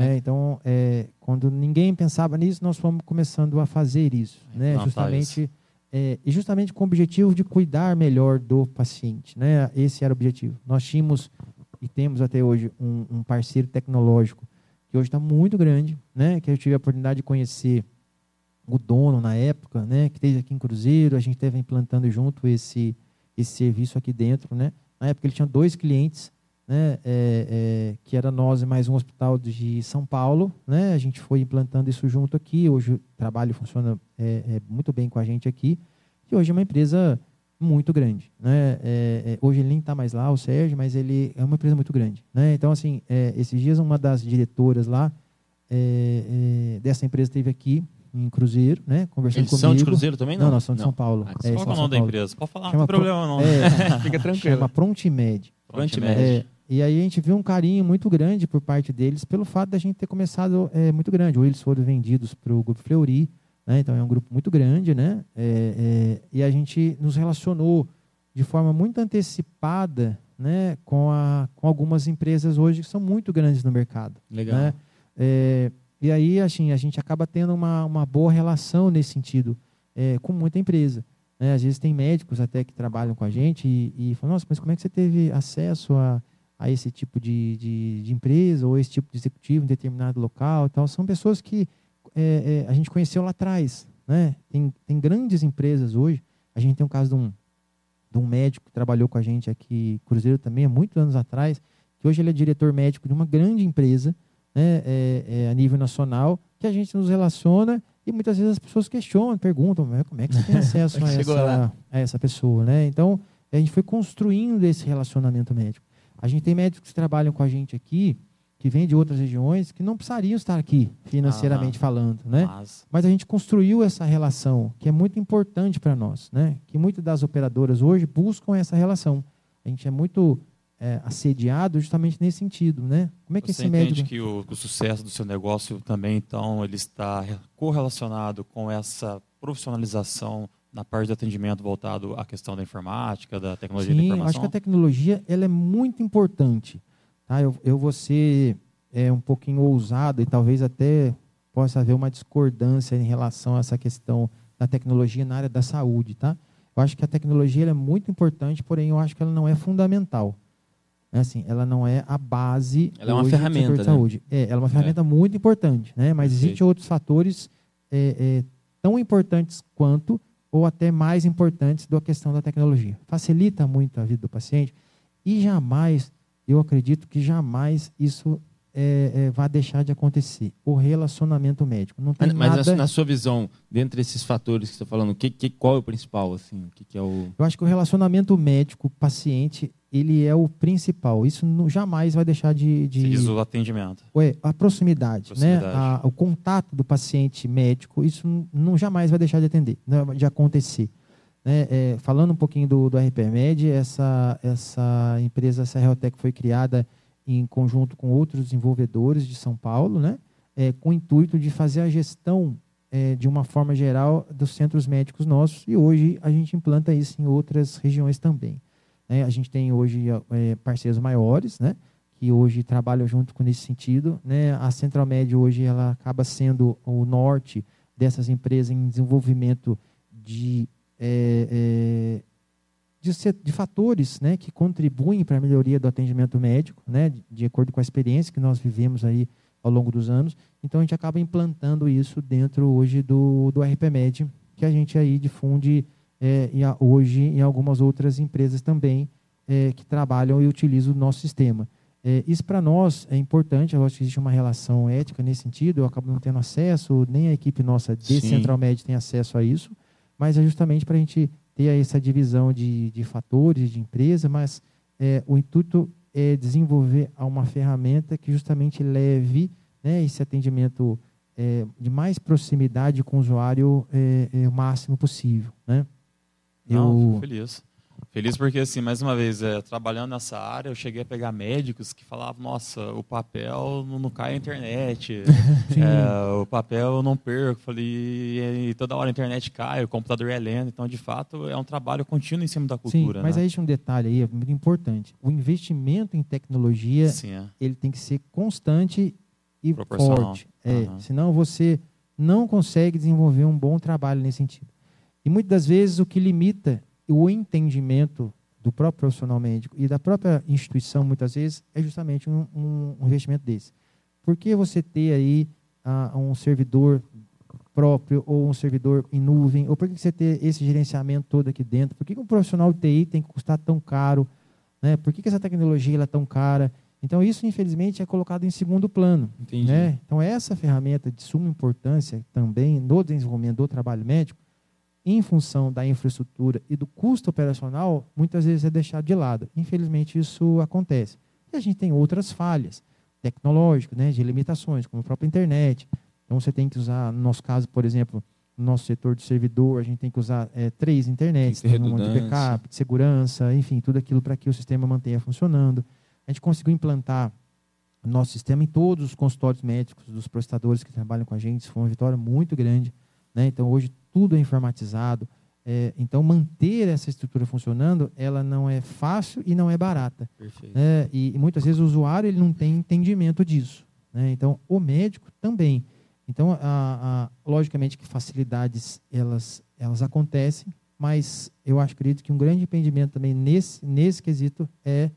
É, então, é, quando ninguém pensava nisso, nós fomos começando a fazer isso. né? Justamente é, e justamente com o objetivo de cuidar melhor do paciente. Né? Esse era o objetivo. Nós tínhamos e temos até hoje um, um parceiro tecnológico que hoje está muito grande, né? que eu tive a oportunidade de conhecer o dono na época, né? que esteve aqui em Cruzeiro, a gente esteve implantando junto esse, esse serviço aqui dentro. Né? Na época ele tinha dois clientes, né? É, é, que era nós e mais um hospital de São Paulo. Né? A gente foi implantando isso junto aqui. Hoje o trabalho funciona é, é muito bem com a gente aqui. E hoje é uma empresa muito grande. Né? É, é, hoje ele nem está mais lá, o Sérgio, mas ele é uma empresa muito grande. Né? Então, assim, é, esses dias uma das diretoras lá é, é, dessa empresa esteve aqui em Cruzeiro, né? Conversando Eles comigo. são de Cruzeiro também, não? Não, nós somos de São Paulo. Ah, É, Qual é o São nome da empresa? Pode falar, Chama não tem problema não. É, Fica tranquilo. chama Prontimed. Prontimed. É, e aí a gente viu um carinho muito grande por parte deles pelo fato da gente ter começado é, muito grande. Ou eles foram vendidos para o Grupo Fleury, né? então é um grupo muito grande, né? É, é, e a gente nos relacionou de forma muito antecipada né? com, a, com algumas empresas hoje que são muito grandes no mercado. Legal. Né? É, e aí assim, a gente acaba tendo uma, uma boa relação nesse sentido é, com muita empresa. Né? Às vezes tem médicos até que trabalham com a gente e, e falam, nossa, mas como é que você teve acesso a, a esse tipo de, de, de empresa ou esse tipo de executivo em determinado local e tal? São pessoas que é, é, a gente conheceu lá atrás. Né? Tem, tem grandes empresas hoje. A gente tem um caso de um, de um médico que trabalhou com a gente aqui Cruzeiro também há muitos anos atrás, que hoje ele é diretor médico de uma grande empresa né, é, é, a nível nacional, que a gente nos relaciona e muitas vezes as pessoas questionam, perguntam, "Mas como é que você tem acesso a é chegou essa, lá?" a essa pessoa, né? Então, a gente foi construindo esse relacionamento médico. A gente tem médicos que trabalham com a gente aqui, que vêm de outras regiões, que não precisariam estar aqui, financeiramente Aham. falando, né? Mas, Mas a gente construiu essa relação, que é muito importante para nós, né? Que muitas das operadoras hoje buscam essa relação. A gente é muito é, assediado justamente nesse sentido, né? Como é que você esse entende médico... que o, o sucesso do seu negócio também, então, ele está re- correlacionado com essa profissionalização na parte de atendimento voltado à questão da informática, da tecnologia da Sim, eu informação? acho que a tecnologia ela é muito importante. Tá? Eu, eu vou ser é, um pouquinho ousado e talvez até possa haver uma discordância em relação a essa questão da tecnologia na área da saúde. Tá? Eu acho que a tecnologia é muito importante, porém eu acho que ela não é fundamental. É assim, ela não é a base Ela é uma hoje do ferramenta, setor de né? saúde. É, ela é uma ferramenta muito importante, né? mas existem outros fatores é, é, tão importantes quanto ou até mais importantes do que a questão da tecnologia. Facilita muito a vida do paciente e jamais, eu acredito que jamais isso é, é, vai deixar de acontecer. O relacionamento médico. Não tem Mas, mas nada... na, sua visão, dentre esses fatores que você está falando, que, que, qual é o principal? Assim, o que, que é o. Eu acho que o relacionamento médico-paciente ele é o principal. Isso não, jamais vai deixar de... de... Você diz o atendimento. Ué, a proximidade, Proximidade. né? A- o contato do paciente médico, isso não, não jamais vai deixar de atender, né? de acontecer. Né? É, falando um pouquinho do, do RPMed, essa, essa empresa, essa Realtec foi criada em conjunto com outros desenvolvedores de São Paulo, né? É, com o intuito de fazer a gestão é, de uma forma geral dos centros médicos nossos e hoje a gente implanta isso em outras regiões também. né? A gente tem hoje é, parceiros maiores, né? que hoje trabalham junto com nesse sentido. Né? A Central Média hoje ela acaba sendo o norte dessas empresas em desenvolvimento de, é, é, de, de fatores né? que contribuem para a melhoria do atendimento médico, né? de, de acordo com a experiência que nós vivemos aí ao longo dos anos. Então, a gente acaba implantando isso dentro hoje do, do RPMed, que a gente aí difunde é, e hoje em algumas outras empresas também é, que trabalham e utilizam o nosso sistema. É, isso para nós é importante, eu acho que existe uma relação ética nesse sentido, eu acabo não tendo acesso, nem a equipe nossa de Sim. Central Med tem acesso a isso, mas é justamente para a gente ter essa divisão de, de fatores, de empresa, mas é, o intuito é desenvolver uma ferramenta que justamente leve né, esse atendimento é, de mais proximidade com o usuário é, é, o máximo possível. Né? Não, Eu- feliz. Feliz porque, assim, mais uma vez, é, trabalhando nessa área, eu cheguei a pegar médicos que falavam, nossa, o papel não, não cai na internet, é, o papel eu não perco. Falei, e, e toda hora a internet cai, o computador é lento. Então, de fato, é um trabalho contínuo em cima da cultura. Sim, mas né? aí tem um detalhe aí, é muito importante. O investimento em tecnologia, Sim, é. ele tem que ser constante e forte. É, Aham. Senão você não consegue desenvolver um bom trabalho nesse sentido. E muitas das vezes o que limita o entendimento do próprio profissional médico e da própria instituição, muitas vezes, é justamente um, um, um investimento desse. Por que você ter aí uh, um servidor próprio ou um servidor em nuvem? Ou por que você ter esse gerenciamento todo aqui dentro? Por que um profissional de TI tem que custar tão caro? Né? Por que essa tecnologia é tão cara? Então, isso, infelizmente, é colocado em segundo plano. Entendi. Né? Então, essa ferramenta de suma importância também no desenvolvimento do trabalho médico, em função da infraestrutura e do custo operacional, muitas vezes é deixado de lado. Infelizmente, isso acontece. E a gente tem outras falhas tecnológicas, né, de limitações, como a própria internet. Então, você tem que usar, no nosso caso, por exemplo, no nosso setor de servidor, a gente tem que usar é, três internets, tem um de backup, de segurança, enfim, tudo aquilo para que o sistema mantenha funcionando. A gente conseguiu implantar o nosso sistema em todos os consultórios médicos dos prestadores que trabalham com a gente. Isso foi uma vitória muito grande. Né? Então, hoje, tudo é informatizado. É, então, manter essa estrutura funcionando, ela não é fácil e não é barata. Né? E, e, muitas vezes o usuário ele não tem entendimento disso. Né? Então, o médico também. Então, a, a, logicamente que facilidades elas, elas acontecem, mas eu acho, acredito que um grande impedimento também nesse, nesse quesito é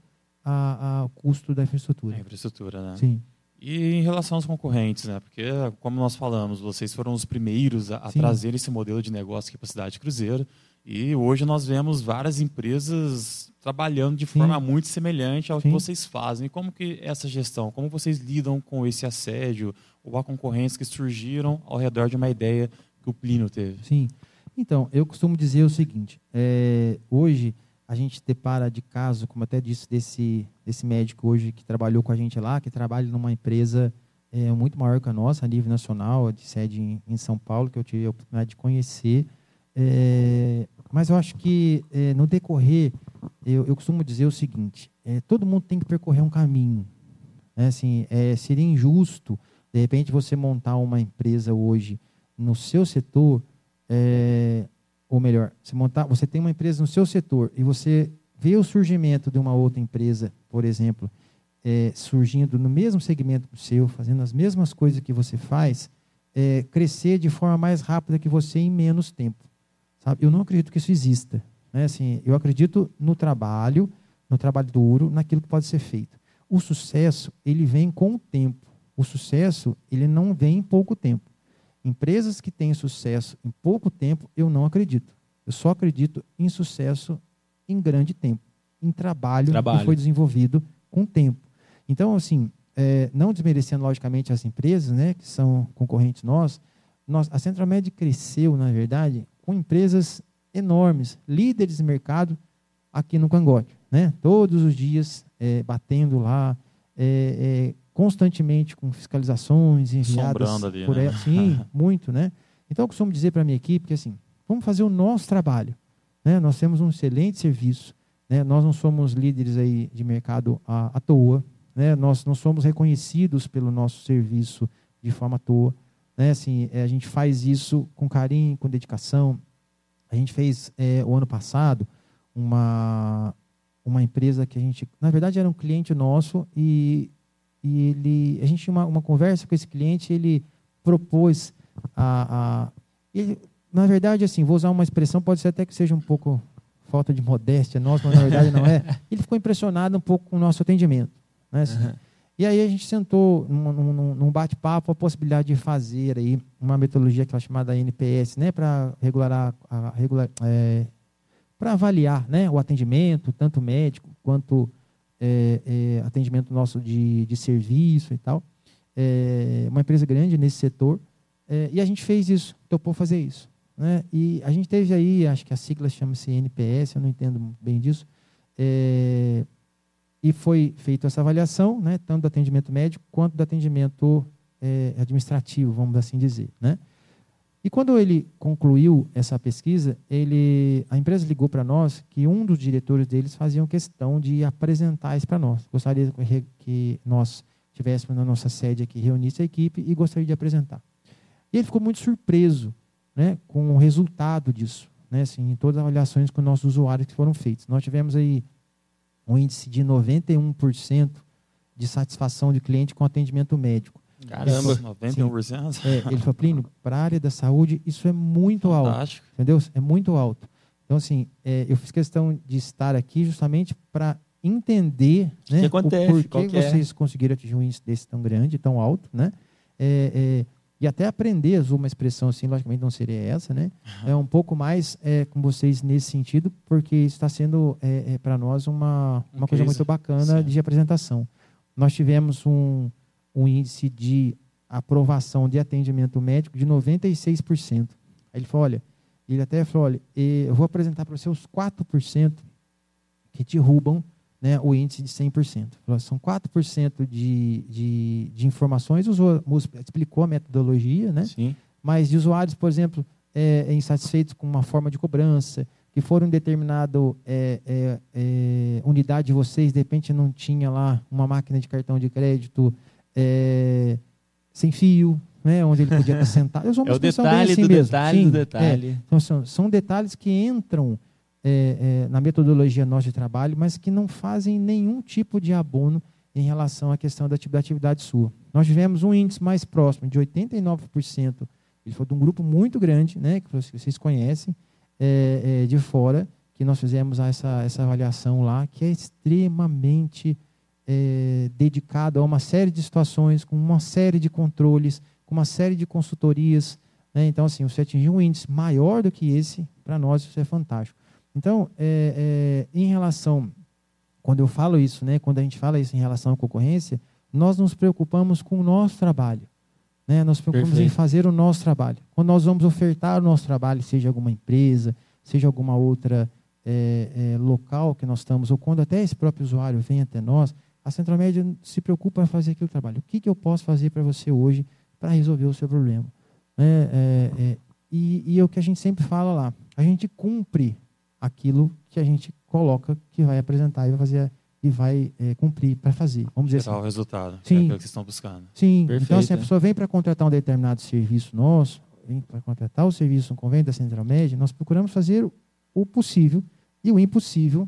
a, a custo da infraestrutura. A infraestrutura, né? Sim. E em relação aos concorrentes, né? Porque, como nós falamos, vocês foram os primeiros a, a trazer esse modelo de negócio aqui para a cidade Cruzeiro. E hoje nós vemos várias empresas trabalhando de Sim. forma muito semelhante ao Sim. que vocês fazem. E como que essa gestão, como vocês lidam com esse assédio ou a concorrência que surgiram ao redor de uma ideia que o Plínio teve? Sim. Então, eu costumo dizer o seguinte: é, hoje a gente depara de caso, como até disse, desse, desse médico hoje que trabalhou com a gente lá, que trabalha numa empresa é, muito maior que a nossa, a nível nacional, de sede em, em São Paulo, que eu tive a oportunidade de conhecer. É, mas eu acho que é, no decorrer, eu, eu, costumo dizer o seguinte: é, todo mundo tem que percorrer um caminho. Né? Assim, é, seria injusto, de repente, você montar uma empresa hoje no seu setor é, ou melhor, você, montar, você tem uma empresa no seu setor e você vê o surgimento de uma outra empresa, por exemplo, é, surgindo no mesmo segmento do seu, fazendo as mesmas coisas que você faz, é, crescer de forma mais rápida que você em menos tempo. Sabe? Eu não acredito que isso exista. Né? Assim, eu acredito no trabalho, no trabalho duro, naquilo que pode ser feito. O sucesso, ele vem com o tempo. O sucesso, ele não vem em pouco tempo. Empresas que têm sucesso em pouco tempo, eu não acredito. Eu só acredito em sucesso em grande tempo, em trabalho, trabalho. que foi desenvolvido com tempo. Então, assim, é, não desmerecendo logicamente as empresas, né, que são concorrentes nós, nós a Centromed cresceu, na verdade, com empresas enormes, líderes de mercado aqui no Cangote, né? Todos os dias é, batendo lá, é, é constantemente com fiscalizações enviadas ali, por né? ela. Sim, muito, né? Então eu costumo dizer para a minha equipe que assim, vamos fazer o nosso trabalho. Né? Nós temos um excelente serviço, né? nós não somos líderes aí de mercado à, à toa, né? nós não somos reconhecidos pelo nosso serviço de forma à toa. Né? Assim, é, a gente faz isso com carinho, com dedicação. A gente fez é, o ano passado uma, uma empresa que a gente, na verdade, era um cliente nosso e e ele, a gente tinha uma, uma conversa com esse cliente, ele propôs a, a ele, na verdade, assim, vou usar uma expressão, pode ser até que seja um pouco falta de modéstia nossa, mas na verdade não é. Ele ficou impressionado um pouco com o nosso atendimento. Né? Uhum. E aí a gente sentou num, num, num bate-papo a possibilidade de fazer aí uma metodologia que é chamada NPS, né, para regular, a, regular é, para avaliar, né, o atendimento, tanto médico quanto é, é, atendimento nosso de, de serviço e tal. É, uma empresa grande nesse setor. É, e a gente fez isso, topou fazer isso. Né? E a gente teve aí, acho que a sigla chama-se NPS, eu não entendo bem disso. É, e foi feita essa avaliação, né, tanto do atendimento médico quanto do atendimento é, administrativo, vamos assim dizer. Né? E quando ele concluiu essa pesquisa, ele, a empresa ligou para nós que um dos diretores deles fazia questão de apresentar isso para nós. Gostaria que nós tivéssemos na nossa sede aqui, reunisse a equipe e gostaria de apresentar. E ele ficou muito surpreso né, com o resultado disso, né, assim, em todas as avaliações com nossos usuários que foram feitas. Nós tivemos aí um índice de 91% de satisfação de cliente com atendimento médico. Caramba, 91%. É, ele falou, Plínio, para a área da saúde, isso é muito alto. Fantástico. Entendeu? É muito alto. Então, assim, é, eu fiz questão de estar aqui justamente para entender né, que acontece, o porquê que é. vocês conseguiram atingir um índice desse tão grande, tão alto, né? É, é, e até aprender, uma expressão assim, logicamente não seria essa, né? É um pouco mais é, com vocês nesse sentido, porque isso está sendo é, é, para nós uma, Um uma coisa muito bacana Sim. de apresentação. Nós tivemos um, um índice de aprovação de atendimento médico de 96%. Aí ele falou, olha, ele até falou, olha, eh, eu vou apresentar para você os 4% que derrubam né, o índice de 100%. Falou, São 4% de, de, de informações, usou, explicou a metodologia, né? Sim. mas de usuários, por exemplo, é, insatisfeitos com uma forma de cobrança, que foram em determinado é, é, é, unidade de vocês, de repente não tinha lá uma máquina de cartão de crédito é, sem fio, né, onde ele podia uma É o detalhe assim do mesmo. detalhe Sim, do detalhe. é. Então, são, são detalhes que entram é, é, na metodologia nossa de trabalho, mas que não fazem nenhum tipo de abono em relação à questão da ati- da atividade sua. Nós tivemos um índice mais próximo de 89%, ele foi de um grupo muito grande, né, que vocês- vocês conhecem, é, é, de fora, que nós fizemos essa, essa avaliação lá, que é extremamente é, dedicado a uma série de situações, com uma série de controles, com uma série de consultorias. né? Então, assim, você atingir um índice maior do que esse, para nós isso é fantástico. Então, é, é, em relação, quando eu falo isso, né, quando a gente fala isso em relação à concorrência, nós nos preocupamos com o nosso trabalho. Né? Nós nos preocupamos Perfeito. em fazer o nosso trabalho. Quando nós vamos ofertar o nosso trabalho, seja alguma empresa, seja alguma outra é, é, local que nós estamos, ou quando até esse próprio usuário vem até nós, a Central Média se preocupa em fazer aquele trabalho. O que, que eu posso fazer para você hoje para resolver o seu problema? Né? É, é, e, e é o que a gente sempre fala lá. A gente cumpre aquilo que a gente coloca que vai apresentar e vai fazer e vai é, cumprir para fazer. Vamos dizer Gerar assim. o resultado. Sim. É aquilo que vocês estão buscando. Sim, Perfeito, então assim, a é. pessoa vem para contratar um determinado serviço nosso, vem para contratar o serviço, um convênio da Central Média, nós procuramos fazer o- o possível e o impossível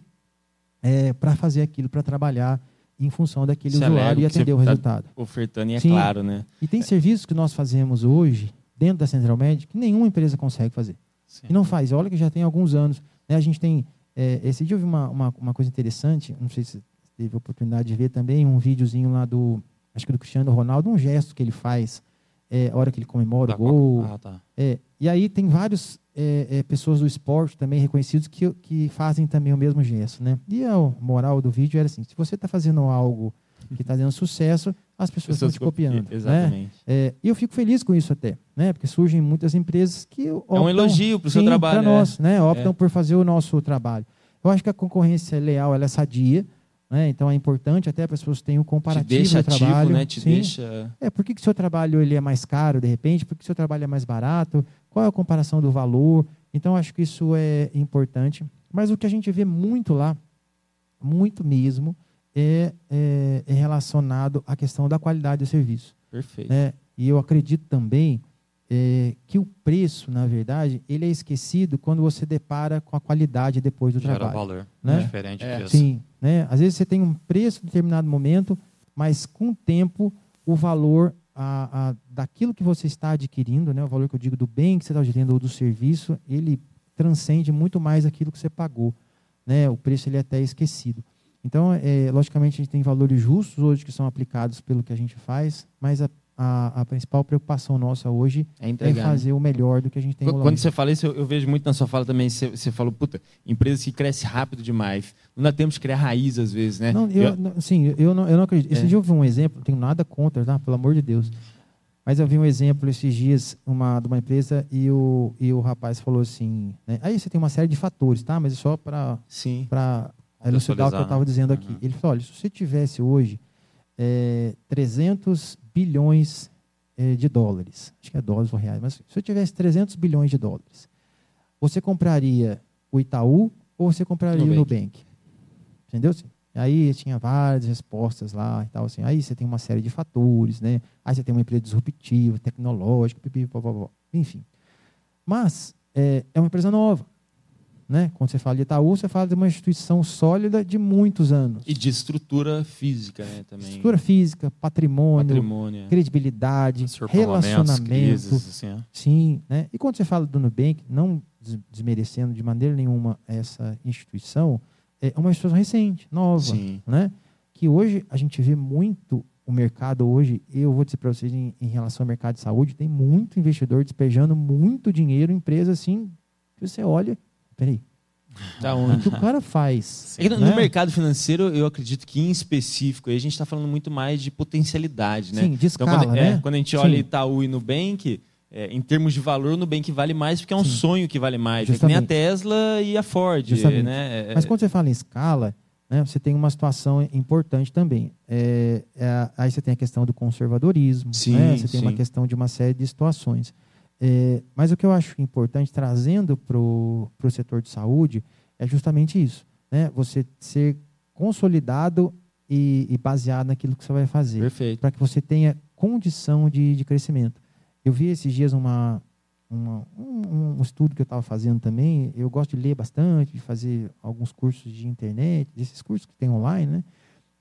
para fazer aquilo, para trabalhar em função daquele Se usuário alega e atender o tá- resultado. Ofertando e é Sim. claro, né? E tem serviços que nós fazemos hoje, dentro da Central Média, que nenhuma empresa consegue fazer. Sim. E não faz. Olha que já tem alguns anos. né? A gente tem. é, esse dia eu vi uma, uma, uma coisa interessante, não sei se você teve a oportunidade de ver também, um videozinho lá do. Acho que do Cristiano Ronaldo, um gesto que ele faz é, a hora que ele comemora Da o gol. Ah, tá. É, e aí tem vários é, é, pessoas do esporte também reconhecidos que, que fazem também o mesmo gesto, né? E a moral do vídeo era assim: se você está fazendo algo que está dando sucesso, as pessoas estão te copiando. né? Exatamente. É, e eu fico feliz com isso até, né? Porque surgem muitas empresas que optam, É um elogio para o seu trabalho. para né? nós, né? Optam É. por fazer o nosso trabalho. Eu acho que a concorrência leal ela é sadia, né? Então é importante até para as pessoas terem um Te comparativo deixa do trabalho. ativo, né? Te Sim. deixa. É, por que, que o seu trabalho ele é mais caro de repente? Por que o seu trabalho é mais barato? Qual é a comparação do valor? Então, acho que isso é importante. Mas o que a gente vê muito lá, muito mesmo, é, é, é relacionado à questão da qualidade do serviço. Perfeito. Né? E eu acredito também é, que o preço, na verdade, ele é esquecido quando você depara com a qualidade depois do Gera trabalho. valor. né? Diferente É. preço. Sim, né? Às vezes você tem um preço em determinado momento, mas com o tempo o valor a, a- daquilo que você está adquirindo, né? O valor que eu digo do bem que você está adquirindo ou do serviço, ele transcende muito mais aquilo que você pagou, né? O preço ele é até esquecido. Então, é, logicamente, a gente tem valores justos hoje que são aplicados pelo que a gente faz, mas a, a, a principal preocupação nossa hoje É é né? fazer o melhor do que a gente tem Quando longe. você fala isso, eu, eu vejo muito na sua fala também. Você, você falou, puta, empresas que crescem rápido demais. Não dá tempo de criar raiz, às vezes, né? Não, eu, não- sim, eu não, eu não acredito. Esse É. dia eu vi um exemplo, não tenho nada contra, tá? pelo amor de Deus. Mas eu vi um exemplo esses dias uma, de uma empresa e o, e o rapaz falou assim: né? aí você tem uma série de fatores, tá? Mas é só para elucidar o que eu estava né? dizendo aqui. Uhum. Ele falou: olha, se você tivesse hoje é, 300 bilhões é, de dólares, acho que é dólares ou reais, mas se você tivesse 300 bilhões de dólares, você compraria o Itaú ou você compraria o Nubank. Nubank? Entendeu? Aí tinha várias respostas lá e tal, assim. Aí você tem uma série de fatores, né? Aí você tem uma empresa disruptiva, tecnológica, pipi, pó, pó, pó. enfim. Mas é, é uma empresa nova. Né? Quando você fala de Itaú, você fala de uma instituição sólida de muitos anos. E de estrutura física, né? Também. Estrutura física, patrimônio, Patrimônio. é. credibilidade, relacionamento. crises, assim, é. Sim, né? E quando você fala do Nubank, não des- desmerecendo de maneira nenhuma essa instituição, é uma instituição recente, nova, Sim. né? Que hoje a gente vê muito o mercado hoje, eu vou dizer para vocês em, em relação ao mercado de saúde, tem muito investidor despejando muito dinheiro em empresas assim, que você olha, peraí, Da o que o cara faz? É que no né? no mercado financeiro, eu acredito que em específico, aí a gente está falando muito mais de potencialidade, né? Sim, de Então, escala, quando, é, né? quando a gente Sim. olha Itaú e Nubank, é, em termos de valor, o Nubank vale mais porque é um Sim. sonho que vale mais. É que nem a. Tesla e a Ford, Justamente. né? É- Mas quando você fala em escala, né, você tem uma situação importante também. É, é, aí você tem a questão do conservadorismo, Sim, né, você tem sim. uma questão de uma série de situações. É, mas o que eu acho importante, trazendo para o setor de saúde, é justamente isso. Né? Você ser consolidado e, e baseado naquilo que você vai fazer Perfeito. para que você tenha condição de, de crescimento. Eu vi esses dias uma, uma- um, um estudo que eu estava fazendo também. Eu gosto de ler bastante, de fazer alguns cursos de internet, desses cursos que tem online, né?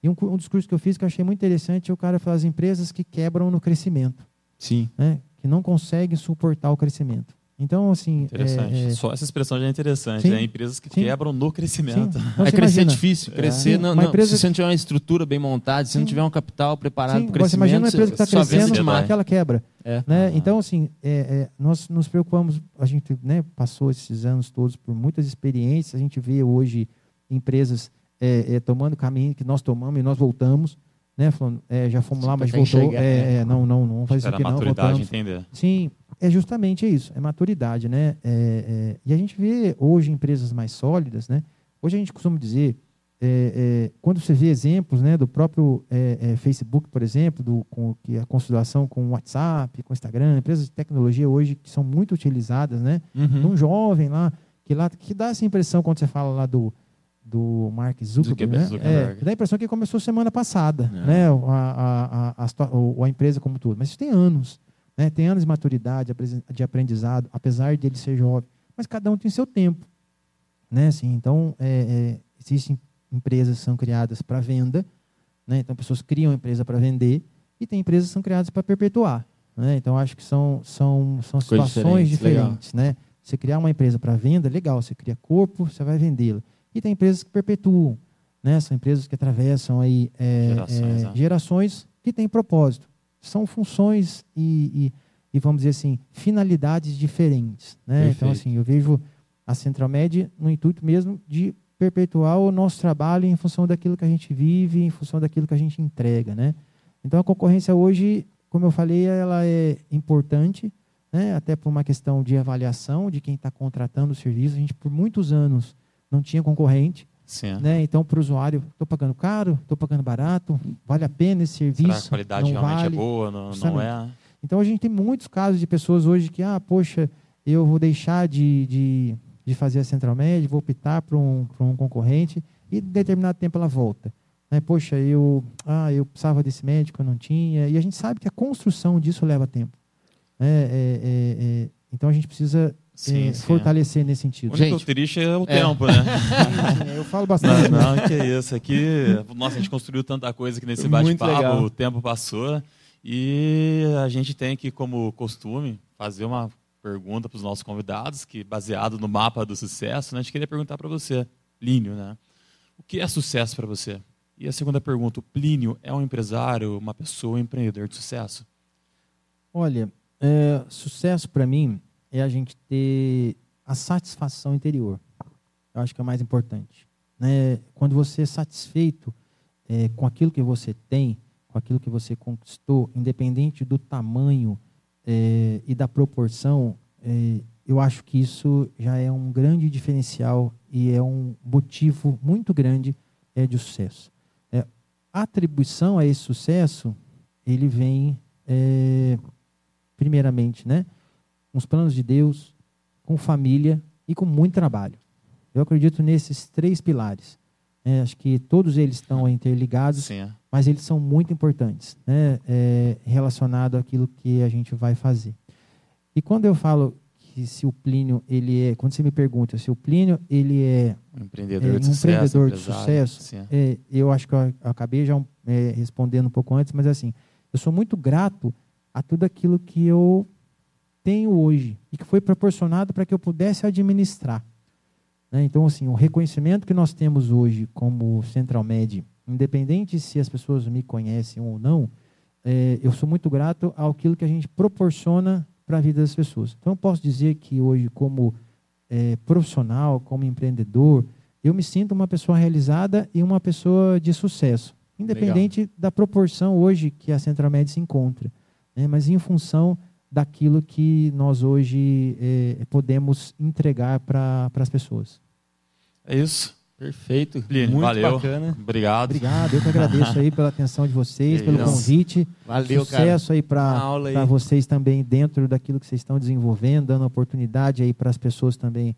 E um, um dos cursos que eu fiz que eu achei muito interessante é o cara falar as empresas que quebram no crescimento, Sim. né? Que não conseguem suportar o crescimento. Então, assim, Interessante. é, é, Só essa expressão já é interessante, Sim. né? Empresas que Sim. quebram no sim. crescimento. Então, é crescer é imagina- difícil. Crescer, Sim, não, não- empresa- se você não tiver uma estrutura bem montada, se você não Sim. tiver um capital preparado Sim, para o agora você crescimento, imagina uma empresa que está crescendo, se desmaia. que ela quebra. É. né? Aham. Então, assim, é, é, nós nos preocupamos, a gente né, passou esses anos todos por muitas experiências, a gente vê hoje empresas é, é, tomando caminho que nós tomamos e nós voltamos, né? Falando, é, já fomos Sim, lá, mas voltou. é, né? é, não, não, Espera aqui não, maturidade entender. Sim, é justamente isso, é maturidade, né? É, é, e a gente vê hoje empresas mais sólidas, né? Hoje a gente costuma dizer, é, é, quando você vê exemplos, né, do próprio é, é, Facebook, por exemplo, do, com que a consolidação com o WhatsApp, com o Instagram, empresas de tecnologia hoje que são muito utilizadas, né? Uhum. De um jovem lá que lá que dá essa impressão quando você fala lá do do Mark Zuckerberg, né? Zuckerberg. É, dá a impressão que começou semana passada, É. né? A, a, a, a, empresa como todo. Mas isso tem anos, né? Tem anos de maturidade, de aprendizado, apesar de ele ser jovem. Mas cada um tem seu tempo, né? Assim, então, é, é, existem empresas que são criadas para venda, né? Então, pessoas criam empresa para vender e tem empresas que são criadas para perpetuar, né? Então, acho que são, são, são situações diferentes, diferentes, né? Você criar uma empresa para venda, legal. Você cria corpo, você vai vendê-la. E tem empresas que perpetuam, né? São empresas que atravessam aí é, Gerações, é, gerações que têm propósito. São funções e, e, e, vamos dizer assim, finalidades diferentes, né? Então, Perfeito. assim, eu vejo a Centralmed no intuito mesmo de perpetuar o nosso trabalho em função daquilo que a gente vive, em função daquilo que a gente entrega, né? Então, a concorrência hoje, como eu falei, ela é importante, né? até por uma questão de avaliação de quem está contratando o serviço. A gente, por muitos anos, não tinha concorrente. Sim. Né? Então, para o usuário, estou pagando caro, estou pagando barato, vale a pena esse Será serviço? que a qualidade realmente vale? é boa? Não, não é? Então, a gente tem muitos casos de pessoas hoje que, ah, poxa, eu vou deixar de, de, de fazer a Central Med, vou optar por um, um concorrente e, em determinado tempo, ela volta. Né? Poxa, eu, ah, eu precisava desse médico, eu não tinha. E a gente sabe que a construção disso leva tempo. né? É, é, é, então, a gente precisa Sim, é, sim. fortalecer nesse O sentido. único Gente, triste é o é. tempo, né? eu falo bastante. Não, não, que isso. Aqui, nossa, a gente construiu tanta coisa aqui nesse bate-papo, o tempo passou. E a gente tem que, como costume, fazer uma pergunta para os nossos convidados, que baseado no mapa do sucesso, né, a gente queria perguntar para você, Plínio, né? O que é sucesso para você? E a segunda pergunta, o Plínio é um empresário, uma pessoa, um empreendedor de sucesso? Olha, é, sucesso para mim é a gente ter a satisfação interior. Eu acho que é o mais importante. Né? Quando você é satisfeito é, com aquilo que você tem, com aquilo que você conquistou, independente do tamanho é, e da proporção, é, eu acho que isso já é um grande diferencial e é um motivo muito grande é, de sucesso. É, a atribuição a esse sucesso, ele vem é, primeiramente, né, com os planos de Deus, com família e com muito trabalho. Eu acredito nesses três pilares. né, acho que todos eles estão interligados, Sim, é. mas eles são muito importantes, né, é, relacionado àquilo que a gente vai fazer. E quando eu falo que se o Plínio, ele é, quando você me pergunta se o Plínio, ele é Um empreendedor É, de um sucesso. empreendedor de sucesso. sim. É, eu acho que eu acabei já é, respondendo um pouco antes, mas assim, eu sou muito grato a tudo aquilo que eu tenho hoje e que foi proporcionado para que eu pudesse administrar. né? Então, assim, o reconhecimento que nós temos hoje como Central Med, independente se as pessoas me conhecem ou não, é, eu sou muito grato ao aquilo que a gente proporciona para a vida das pessoas. Então, eu posso dizer que hoje, como é, profissional, como empreendedor, eu me sinto uma pessoa realizada e uma pessoa de sucesso, independente da proporção hoje que a Central Med se encontra, né? mas em função daquilo que nós hoje é, podemos entregar para as pessoas. É isso. Perfeito. Plínio, Muito valeu. bacana. Obrigado. Obrigado, eu que agradeço aí pela atenção de vocês, pelo convite. Valeu, cara. Sucesso aí Uma para aula aí. para vocês também dentro daquilo que vocês estão desenvolvendo, dando oportunidade aí para as pessoas também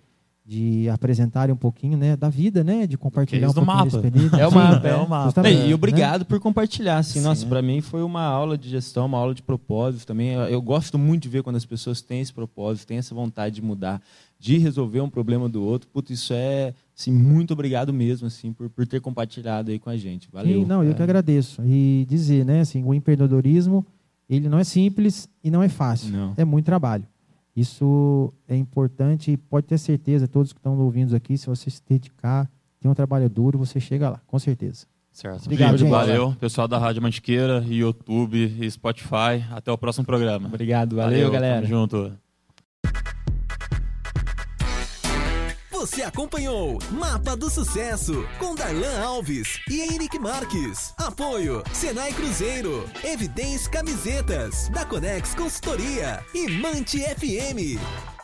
de apresentarem um pouquinho, né, da vida, né, de compartilhar um do pouquinho mapa. É o mapa, é o mapa. E né? obrigado por compartilhar. Assim, Sim. nossa, para mim foi uma aula de gestão, uma aula de propósito também. Eu, eu gosto muito de ver quando as pessoas têm esse propósito, têm essa vontade de mudar, de resolver um problema do outro. Putz, isso é, assim, muito obrigado mesmo, assim, por, por ter compartilhado aí com a gente. Valeu. Sim, não, eu É. que agradeço. E dizer, né, assim, o empreendedorismo, ele não é simples e não é fácil. Não. É muito trabalho. Isso é importante e pode ter certeza, todos que estão ouvindo aqui, se você se dedicar, tem um trabalho duro, você chega lá, com certeza. Certo. Obrigado, gente. Valeu. Pessoal da Rádio Mantiqueira, YouTube e Spotify. Até o próximo programa. Obrigado, valeu, galera. Tamo junto. Você acompanhou Mapa do Sucesso com Darlan Alves e Henrique Marques. Apoio Senai Cruzeiro, Evidência Camisetas, da Conex Consultoria e Mante FM.